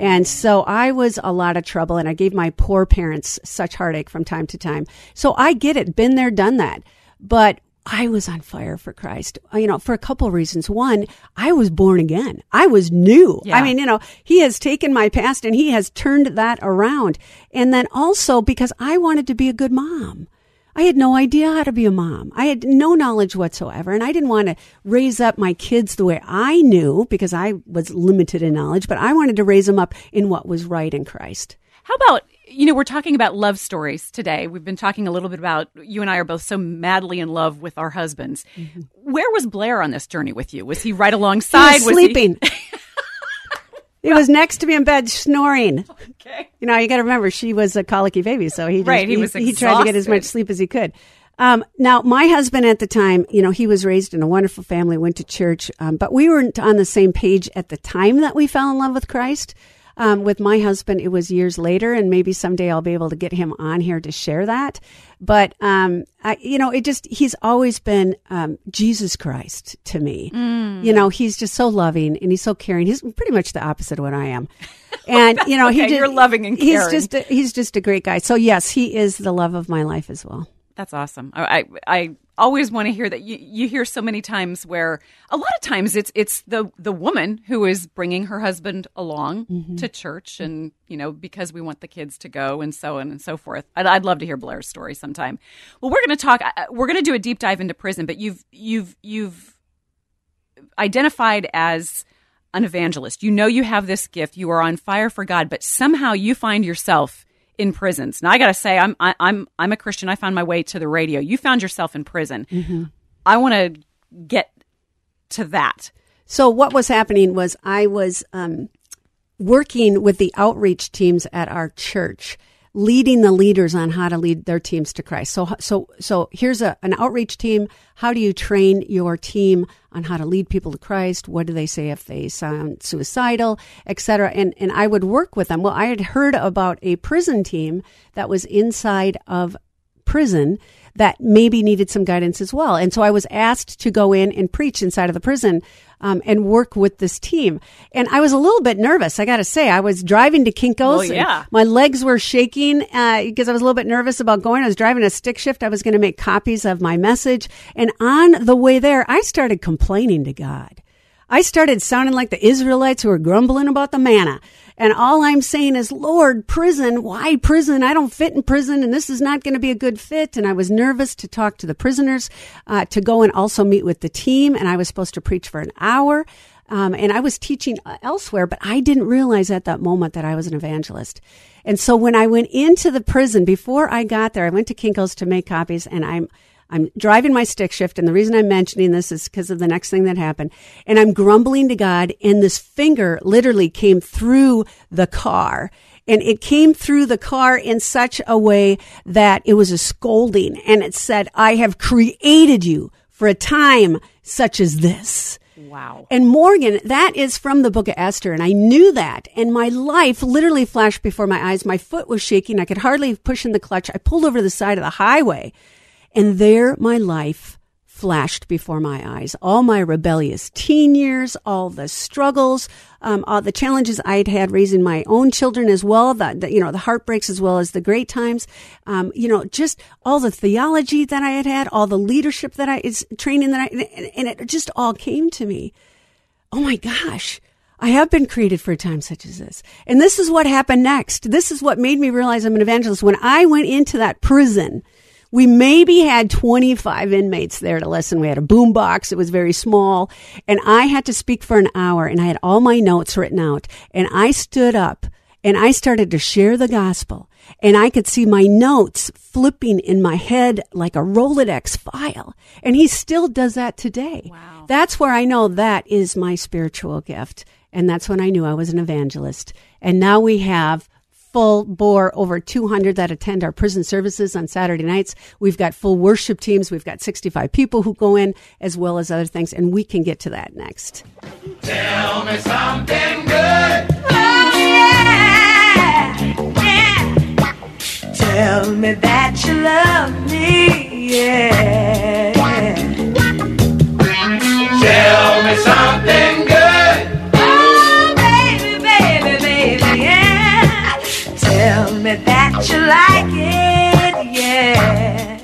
Speaker 2: and so I was a lot of trouble, and I gave my poor parents such heartache from time to time. So I get it, been there, done that, but I was on fire for Christ, uh, you know, for a couple of reasons. One, I was born again. I was new.
Speaker 7: Yeah.
Speaker 2: I mean, you know, he has taken my past and he has turned that around. And then also because I wanted to be a good mom. I had no idea how to be a mom. I had no knowledge whatsoever. And I didn't want to raise up my kids the way I knew because I was limited in knowledge, but I wanted to raise them up in what was right in Christ.
Speaker 7: How about you know we're talking about love stories today. We've been talking a little bit about you and I are both so madly in love with our husbands. Where was Blair on this journey with you? Was he right
Speaker 2: He
Speaker 7: alongside?
Speaker 2: was sleeping. He was next to me in bed snoring.
Speaker 7: Okay.
Speaker 2: You know, you got to remember she was a colicky baby, so he just,
Speaker 7: Right, he was
Speaker 2: he, tried to get as much sleep as he could. Um, now, my husband at the time, you know, he was raised in a wonderful family, went to church, um, but we weren't on the same page at the time that we fell in love with Christ. Um, with my husband, it was years later, and maybe someday I'll be able to get him on here to share that. But um, I, you know, it just he's always been um, Jesus Christ to me. You know, he's just so loving and he's so caring. He's pretty much the opposite of what I am. And you know, he just,
Speaker 7: you're loving and
Speaker 2: He's just a, he's just a great guy. So yes, he is the love of my life as well.
Speaker 7: That's awesome. I, I I always want to hear that you, you hear so many times where a lot of times it's it's the the woman who is bringing her husband along
Speaker 2: Mm-hmm.
Speaker 7: to church and you know because we want the kids to go and so on and so forth. I'd, I'd love to hear blair's story sometime. Well we're going to talk we're going to do a deep dive into prison but you've you've you've identified as an evangelist. You know you have this gift. You are on fire for god but somehow you find yourself in prisons. Now i gotta say i'm I, i'm i'm a christian. I found my way to the radio. You found yourself in prison.
Speaker 2: Mhm.
Speaker 7: i want to get to that.
Speaker 2: So what was happening was I was um, working with the outreach teams at our church, leading the leaders on how to lead their teams to Christ. So so so here's a, an outreach team. How do you train your team on how to lead people to Christ? What do they say if they sound suicidal, etc. And and I would work with them. Well, I had heard about a prison team that was inside of prison that maybe needed some guidance as well. And so I was asked to go in and preach inside of the prison um, and work with this team. And I was a little bit nervous. I got to say, I was driving to Kinko's.
Speaker 7: Well, yeah.
Speaker 2: my legs were shaking uh, because I was a little bit nervous about going. I was driving a stick shift. I was going to make copies of my message. And on the way there, I started complaining to God. I started sounding like the Israelites who were grumbling about the manna. And all I'm saying is, Lord, prison, why prison? I don't fit in prison and this is not going to be a good fit. And I was nervous to talk to the prisoners, uh, to go and also meet with the team. And I was supposed to preach for an hour. Um, and I was teaching uh, elsewhere, but I didn't realize at that moment that I was an evangelist. And so when I went into the prison, before I got there, I went to Kinko's to make copies and I'm, I'm driving my stick shift, and the reason I'm mentioning this is because of the next thing that happened. And I'm grumbling to God, and this finger literally came through the car. And it came through the car in such a way that it was a scolding. And it said, I have created you for a time such as this.
Speaker 7: wow
Speaker 2: And Morgan, that is from the book of Esther. And I knew that. And my life literally flashed before my eyes. My foot was shaking. I could hardly push in the clutch. I pulled over to the side of the highway. And there my life flashed before my eyes. All my rebellious teen years, all the struggles, um, all the challenges I had had raising my own children as well, the, the you know the heartbreaks as well as the great times. Um, you know, just all the theology that I had had, all the leadership that I is training that I, and, and it just all came to me. Oh my gosh. I have been created for a time such as this. And this is what happened next. This is what made me realize I'm an evangelist. When I went into that prison, we maybe had 25 inmates there to listen. We had a boom box. It was very small. And I had to speak for an hour and I had all my notes written out. And I stood up and I started to share the gospel. And I could see my notes flipping in my head like a Rolodex file. And he still does that today. Wow. That's where I know that is my spiritual gift. And that's when I knew I was an evangelist. And now we have full bore over 200 that attend our prison services on Saturday nights. We've got full worship teams. We've got 65 people who go in as well as other things. And we can get to that next.
Speaker 6: Tell me something good. Oh, yeah. Yeah. Tell me that you love me. Yeah. Tell me something good. Tell me that you like it. Yeah.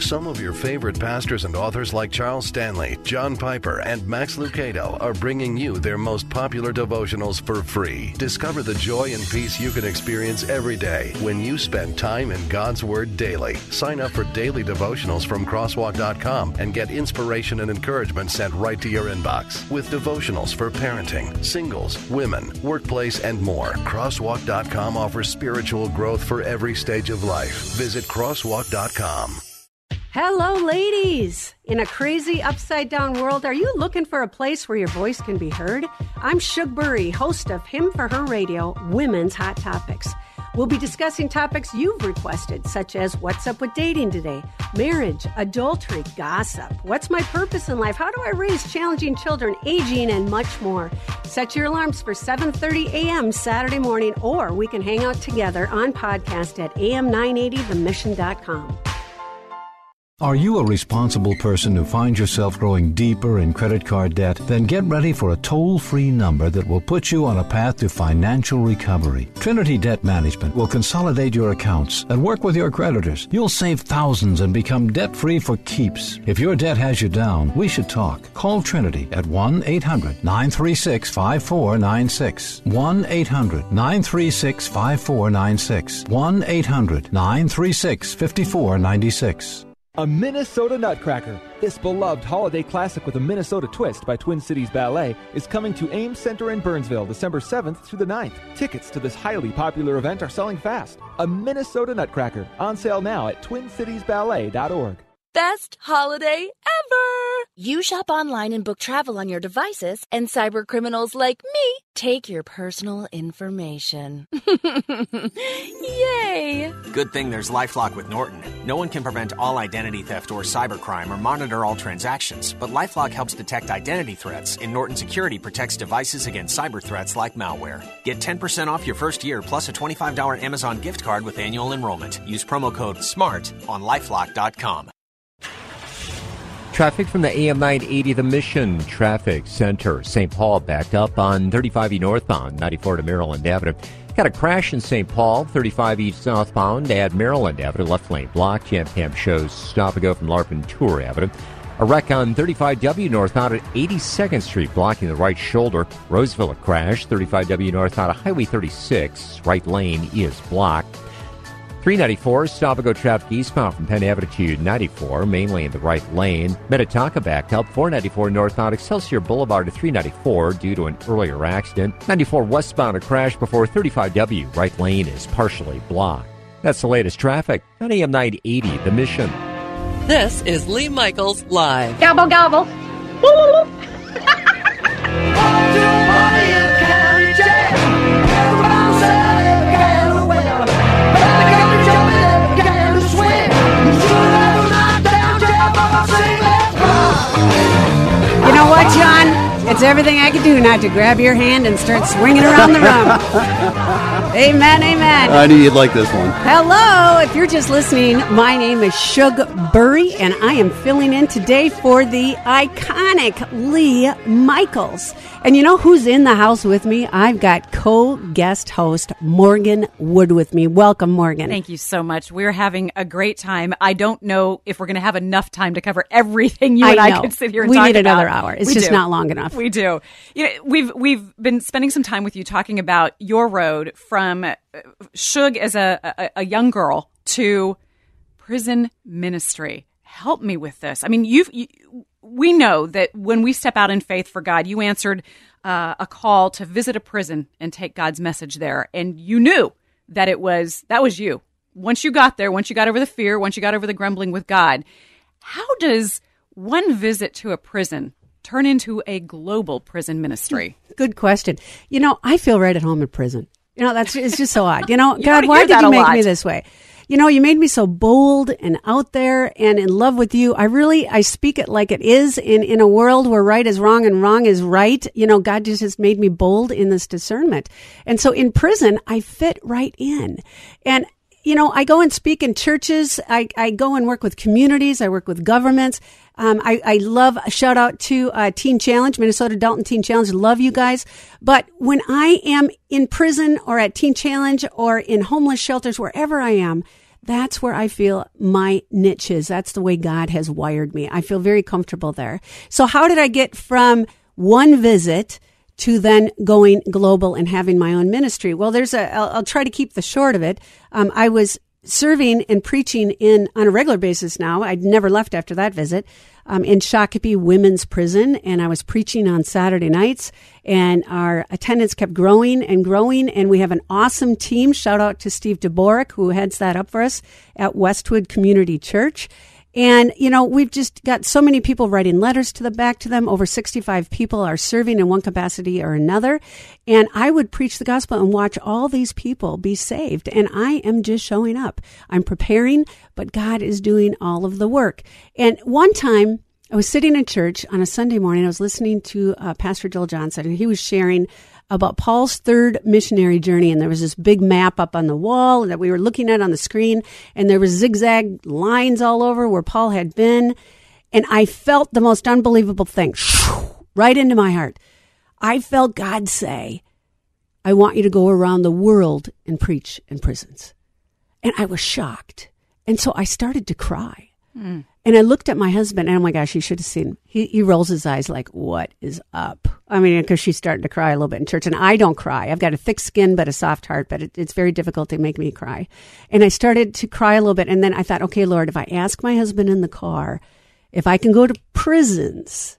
Speaker 20: Some of your favorite pastors and authors like Charles Stanley, John Piper, and Max Lucado are bringing you their most popular devotionals for free. Discover the joy and peace you can experience every day when you spend time in God's Word daily. Sign up for daily devotionals from crosswalk.com and get inspiration and encouragement sent right to your inbox with devotionals for parenting, singles, women, workplace, and more. Crosswalk.com offers spiritual growth for every stage of life. Visit crosswalk.com.
Speaker 2: Hello, ladies! In a crazy upside down world, are you looking for a place where your voice can be heard? I'm Shug Burry, host of Him for Her Radio, Women's Hot Topics. We'll be discussing topics you've requested, such as what's up with dating today, marriage, adultery, gossip, what's my purpose in life, how do I raise challenging children, aging, and much more. Set your alarms for 7:30 a.m. Saturday morning, or we can hang out together on podcast at am980themission.com.
Speaker 21: Are you a responsible person who finds yourself growing deeper in credit card debt? Then get ready for a toll free number that will put you on a path to financial recovery. Trinity Debt Management will consolidate your accounts and work with your creditors. You'll save thousands and become debt free for keeps. If your debt has you down, we should talk. Call Trinity at 1 800 936 5496. 1 800 936 5496. 1 800 936 5496.
Speaker 22: A Minnesota Nutcracker. This beloved holiday classic with a Minnesota twist by Twin Cities Ballet is coming to Ames Center in Burnsville December 7th through the 9th. Tickets to this highly popular event are selling fast. A Minnesota Nutcracker on sale now at twincitiesballet.org.
Speaker 23: Best holiday ever! You shop online and book travel on your devices, and cyber criminals like me take your personal information. Yay!
Speaker 24: Good thing there's Lifelock with Norton. No one can prevent all identity theft or cybercrime or monitor all transactions, but Lifelock helps detect identity threats, and Norton Security protects devices against cyber threats like malware. Get 10% off your first year plus a $25 Amazon gift card with annual enrollment. Use promo code SMART on lifelock.com.
Speaker 13: Traffic from the AM 980 The Mission Traffic Center. St. Paul backed up on 35E northbound, 94 to Maryland Avenue. Got a crash in St. Paul, 35E southbound at Maryland Avenue. Left lane blocked. Jam Camp shows stop and go from Larpenteur Avenue. A wreck on 35W northbound at 82nd Street, blocking the right shoulder. Roseville crash. 35W northbound at Highway 36. Right lane is blocked. 394, stop and go traffic eastbound from Penn Avenue to 94, mainly in the right lane. Minnetonka backed up 494 northbound Excelsior Boulevard to 394 due to an earlier accident. 94 westbound a crash before 35W, right lane is partially blocked. That's the latest traffic on AM 980, The Mission.
Speaker 1: This is Lee Michaels Live.
Speaker 23: Gobble, gobble.
Speaker 2: know what, John? It's everything I could do not to grab your hand and start swinging around the room. amen, amen.
Speaker 4: I knew you'd like this one.
Speaker 2: Hello, if you're just listening, my name is Shug Burry, and I am filling in today for the iconic Lee Michaels. And you know who's in the house with me? I've got co guest host Morgan Wood with me. Welcome, Morgan.
Speaker 7: Thank you so much. We're having a great time. I don't know if we're going to have enough time to cover everything you
Speaker 2: I
Speaker 7: and I
Speaker 2: know.
Speaker 7: could sit here and
Speaker 2: We
Speaker 7: talk
Speaker 2: need another hour. It's
Speaker 7: We
Speaker 2: just
Speaker 7: do.
Speaker 2: not long enough.
Speaker 7: We do. You know, we've we've been spending some time with you talking about your road from uh, Shug as a, a, a young girl to prison ministry. Help me with this. I mean, you've, you we know that when we step out in faith for God, you answered uh, a call to visit a prison and take God's message there, and you knew that it was that was you. Once you got there, once you got over the fear, once you got over the grumbling with God, how does one visit to a prison turn into a global prison ministry?
Speaker 2: Good question. You know, I feel right at home in prison. You know, that's it's just so odd. You know,
Speaker 7: You
Speaker 2: God, why did you make
Speaker 7: lot.
Speaker 2: me this way? You know, you made me so bold and out there and in love with you. I really I speak it like it is in in a world where right is wrong and wrong is right. You know, God just has made me bold in this discernment. And so in prison, I fit right in. And you know, I go and speak in churches. I, I go and work with communities. I work with governments. Um, I, I love shout out to uh, Teen Challenge, Minnesota Dalton Teen Challenge. Love you guys. But when I am in prison or at Teen Challenge or in homeless shelters, wherever I am, That's where I feel my niche is. That's the way God has wired me. I feel very comfortable there. So how did I get from one visit to then going global and having my own ministry? Well, there's a, I'll, I'll try to keep the short of it. Um, I was serving and preaching in on a regular basis now. I'd never left after that visit um, in Shakopee Women's Prison, and I was preaching on Saturday nights. And our attendance kept growing and growing, and we have an awesome team. Shout out to Steve DeBoric, who heads that up for us at Westwood Community Church. And, you know, we've just got so many people writing letters to the back to them. Over 65 people are serving in one capacity or another. And I would preach the gospel and watch all these people be saved. And I am just showing up. I'm preparing, but God is doing all of the work. And one time, I was sitting in church on a Sunday morning. I was listening to uh, Pastor Joel Johnson, and he was sharing about Paul's third missionary journey. And there was this big map up on the wall that we were looking at on the screen, and there was zigzag lines all over where Paul had been. And I felt the most unbelievable thing right into my heart. I felt God say, I want you to go around the world and preach in prisons. And I was shocked. And so I started to cry. And I looked at my husband, and oh my gosh, you should have seen. He, he rolls his eyes like, "What is up?" I mean, because she's starting to cry a little bit in church, and I don't cry. I've got a thick skin but a soft heart, but it, it's very difficult to make me cry. And I started to cry a little bit, and then I thought, "Okay, Lord, if I ask my husband in the car if I can go to prisons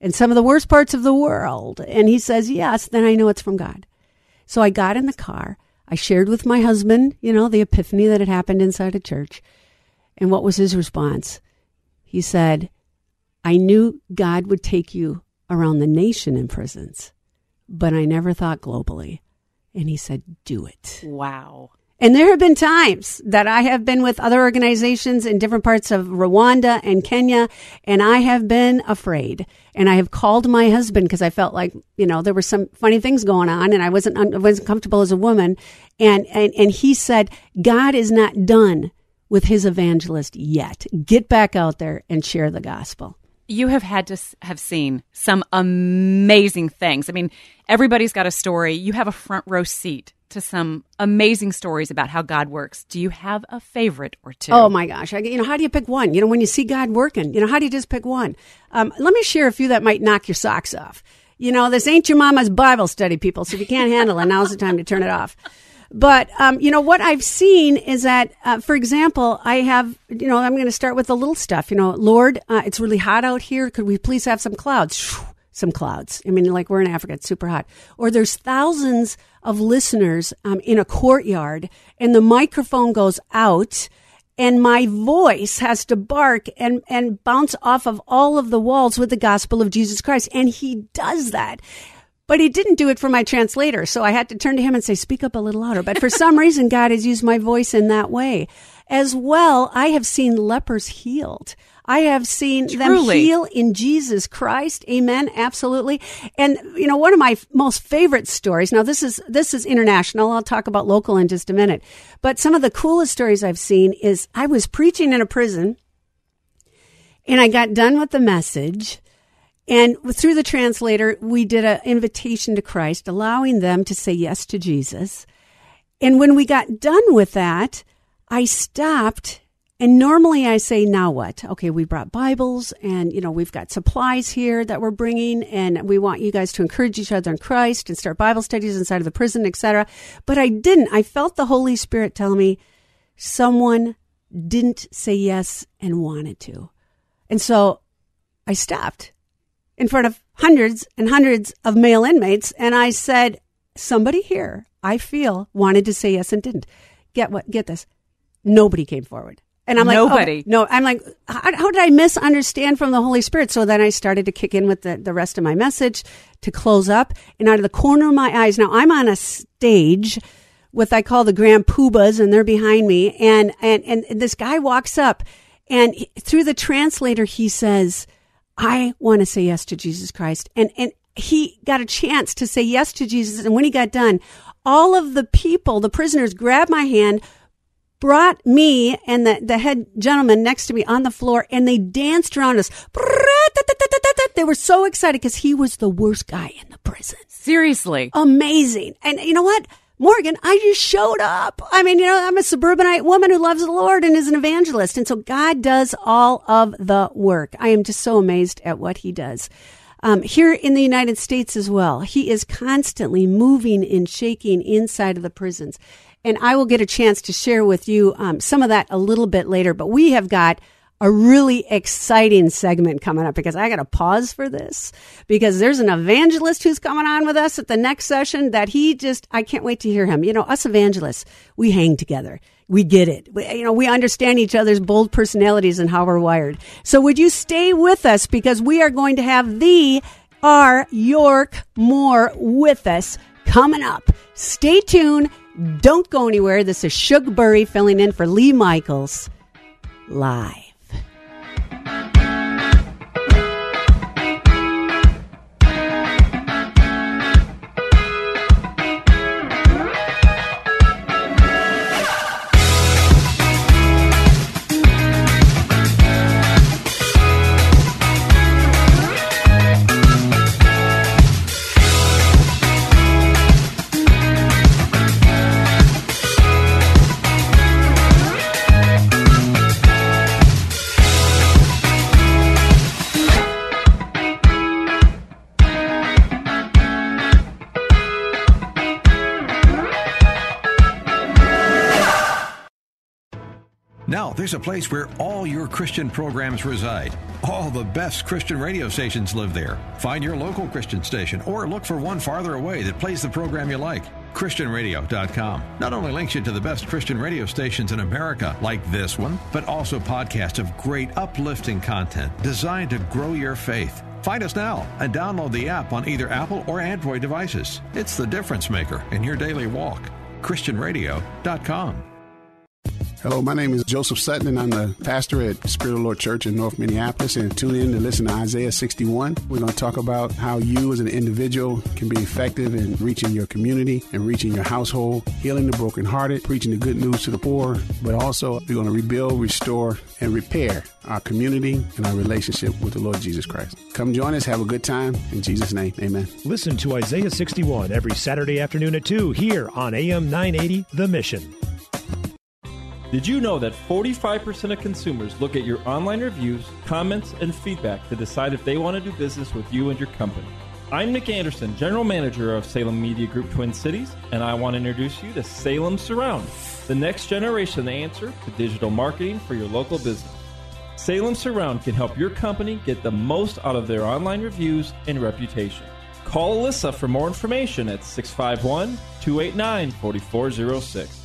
Speaker 2: in some of the worst parts of the world, and he says yes, then I know it's from God." So I got in the car. I shared with my husband, you know, the epiphany that had happened inside a church. And what was his response? He said, I knew God would take you around the nation in prisons, but I never thought globally. And he said, Do it.
Speaker 7: Wow.
Speaker 2: And there have been times that I have been with other organizations in different parts of Rwanda and Kenya, and I have been afraid. And I have called my husband because I felt like, you know, there were some funny things going on and I wasn't, I wasn't comfortable as a woman. And, and, and he said, God is not done with his evangelist yet. Get back out there and share the gospel.
Speaker 7: You have had to have seen some amazing things. I mean, everybody's got a story. You have a front row seat to some amazing stories about how God works. Do you have a favorite or two?
Speaker 2: Oh my gosh! I, you know, how do you pick one? You know, when you see God working, you know, how do you just pick one? Um, let me share a few that might knock your socks off. You know, this ain't your mama's Bible study, people. So if you can't handle it, now's the time to turn it off. But um, you know what I've seen is that, uh, for example, I have you know I'm going to start with the little stuff. You know, Lord, uh, it's really hot out here. Could we please have some clouds? Some clouds. I mean, like we're in Africa, it's super hot. Or there's thousands of listeners um, in a courtyard, and the microphone goes out and my voice has to bark and, and bounce off of all of the walls with the gospel of Jesus Christ. And he does that. But he didn't do it for my translator. So I had to turn to him and say, speak up a little louder. But for some reason, God has used my voice in that way. As well, I have seen lepers healed. I have seen them heal in Jesus Christ. Amen. Absolutely. And you know, one of my f- most favorite stories. Now, this is this is international. I'll talk about local in just a minute. But some of the coolest stories I've seen is I was preaching in a prison, and I got done with the message. And through the translator, we did an invitation to Christ, allowing them to say yes to Jesus. And when we got done with that, I stopped. And normally I say, now what? Okay, we brought Bibles and, you know, we've got supplies here that we're bringing and we want you guys to encourage each other in Christ and start Bible studies inside of the prison, etc. But I didn't. I felt the Holy Spirit tell me someone didn't say yes and wanted to. And so I stopped in front of hundreds and hundreds of male inmates and I said, somebody here I feel wanted to say yes and didn't. Get what? Get this. Nobody came forward. And I'm like, oh,
Speaker 7: Nobody.
Speaker 2: no, I'm like, how, how did I misunderstand from the Holy Spirit? So then I started to kick in with the, the rest of my message to close up. And out of the corner of my eyes, now I'm on a stage with I call the grand poobahs, and they're behind me. And and and this guy walks up, and through the translator, he says, "I want to say yes to Jesus Christ." And and he got a chance to say yes to Jesus. And when he got done, all of the people, the prisoners, grabbed my hand, brought me and the, the head gentleman next to me on the floor and they danced around us. They were so excited because he was the worst guy in the prison.
Speaker 7: Seriously.
Speaker 2: Amazing. And you know what? Morgan, I just showed up. I mean, you know, I'm a suburbanite woman who loves the Lord and is an evangelist. And so God does all of the work. I am just so amazed at what he does. Um, here in the United States as well, he is constantly moving and shaking inside of the prisons. And I will get a chance to share with you um, some of that a little bit later. But we have got a really exciting segment coming up because I got to pause for this because there's an evangelist who's coming on with us at the next session that he just, I can't wait to hear him. You know, us evangelists, we hang together. We get it. We, you know, we understand each other's bold personalities and how we're wired. So would you stay with us because we are going to have the R. York Moore with us coming up. Stay tuned. Don't go anywhere. This is Shug Burry filling in for Lee Michaels live.
Speaker 25: Now, there's a place where all your Christian programs reside. All the best Christian radio stations live there. Find your local Christian station or look for one farther away that plays the program you like. ChristianRadio.com not only links you to the best Christian radio stations in America, like this one, but also podcasts of great uplifting content designed to grow your faith. Find us now and download the app on either Apple or Android devices. It's the difference maker in your daily walk. ChristianRadio.com.
Speaker 26: Hello, my name is Joseph Sutton, and I'm the pastor at Spirit of the Lord Church in North Minneapolis. And tune in to listen to Isaiah 61. We're going to talk about how you, as an individual, can be effective in reaching your community and reaching your household, healing the brokenhearted, preaching the good news to the poor, but also we're going to rebuild, restore, and repair our community and our relationship with the Lord Jesus Christ. Come join us. Have a good time. In Jesus' name, amen.
Speaker 11: Listen to Isaiah 61 every Saturday afternoon at 2 here on AM 980 The Mission.
Speaker 27: Did you know that 45% of consumers look at your online reviews, comments, and feedback to decide if they want to do business with you and your company? I'm Nick Anderson, General Manager of Salem Media Group Twin Cities, and I want to introduce you to Salem Surround, the next generation answer to digital marketing for your local business. Salem Surround can help your company get the most out of their online reviews and reputation. Call Alyssa for more information at 651 289 4406.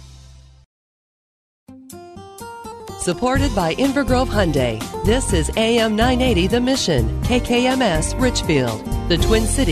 Speaker 1: Supported by Inver Grove Hyundai. This is AM 980 The Mission, KKMS Richfield, the Twin Cities.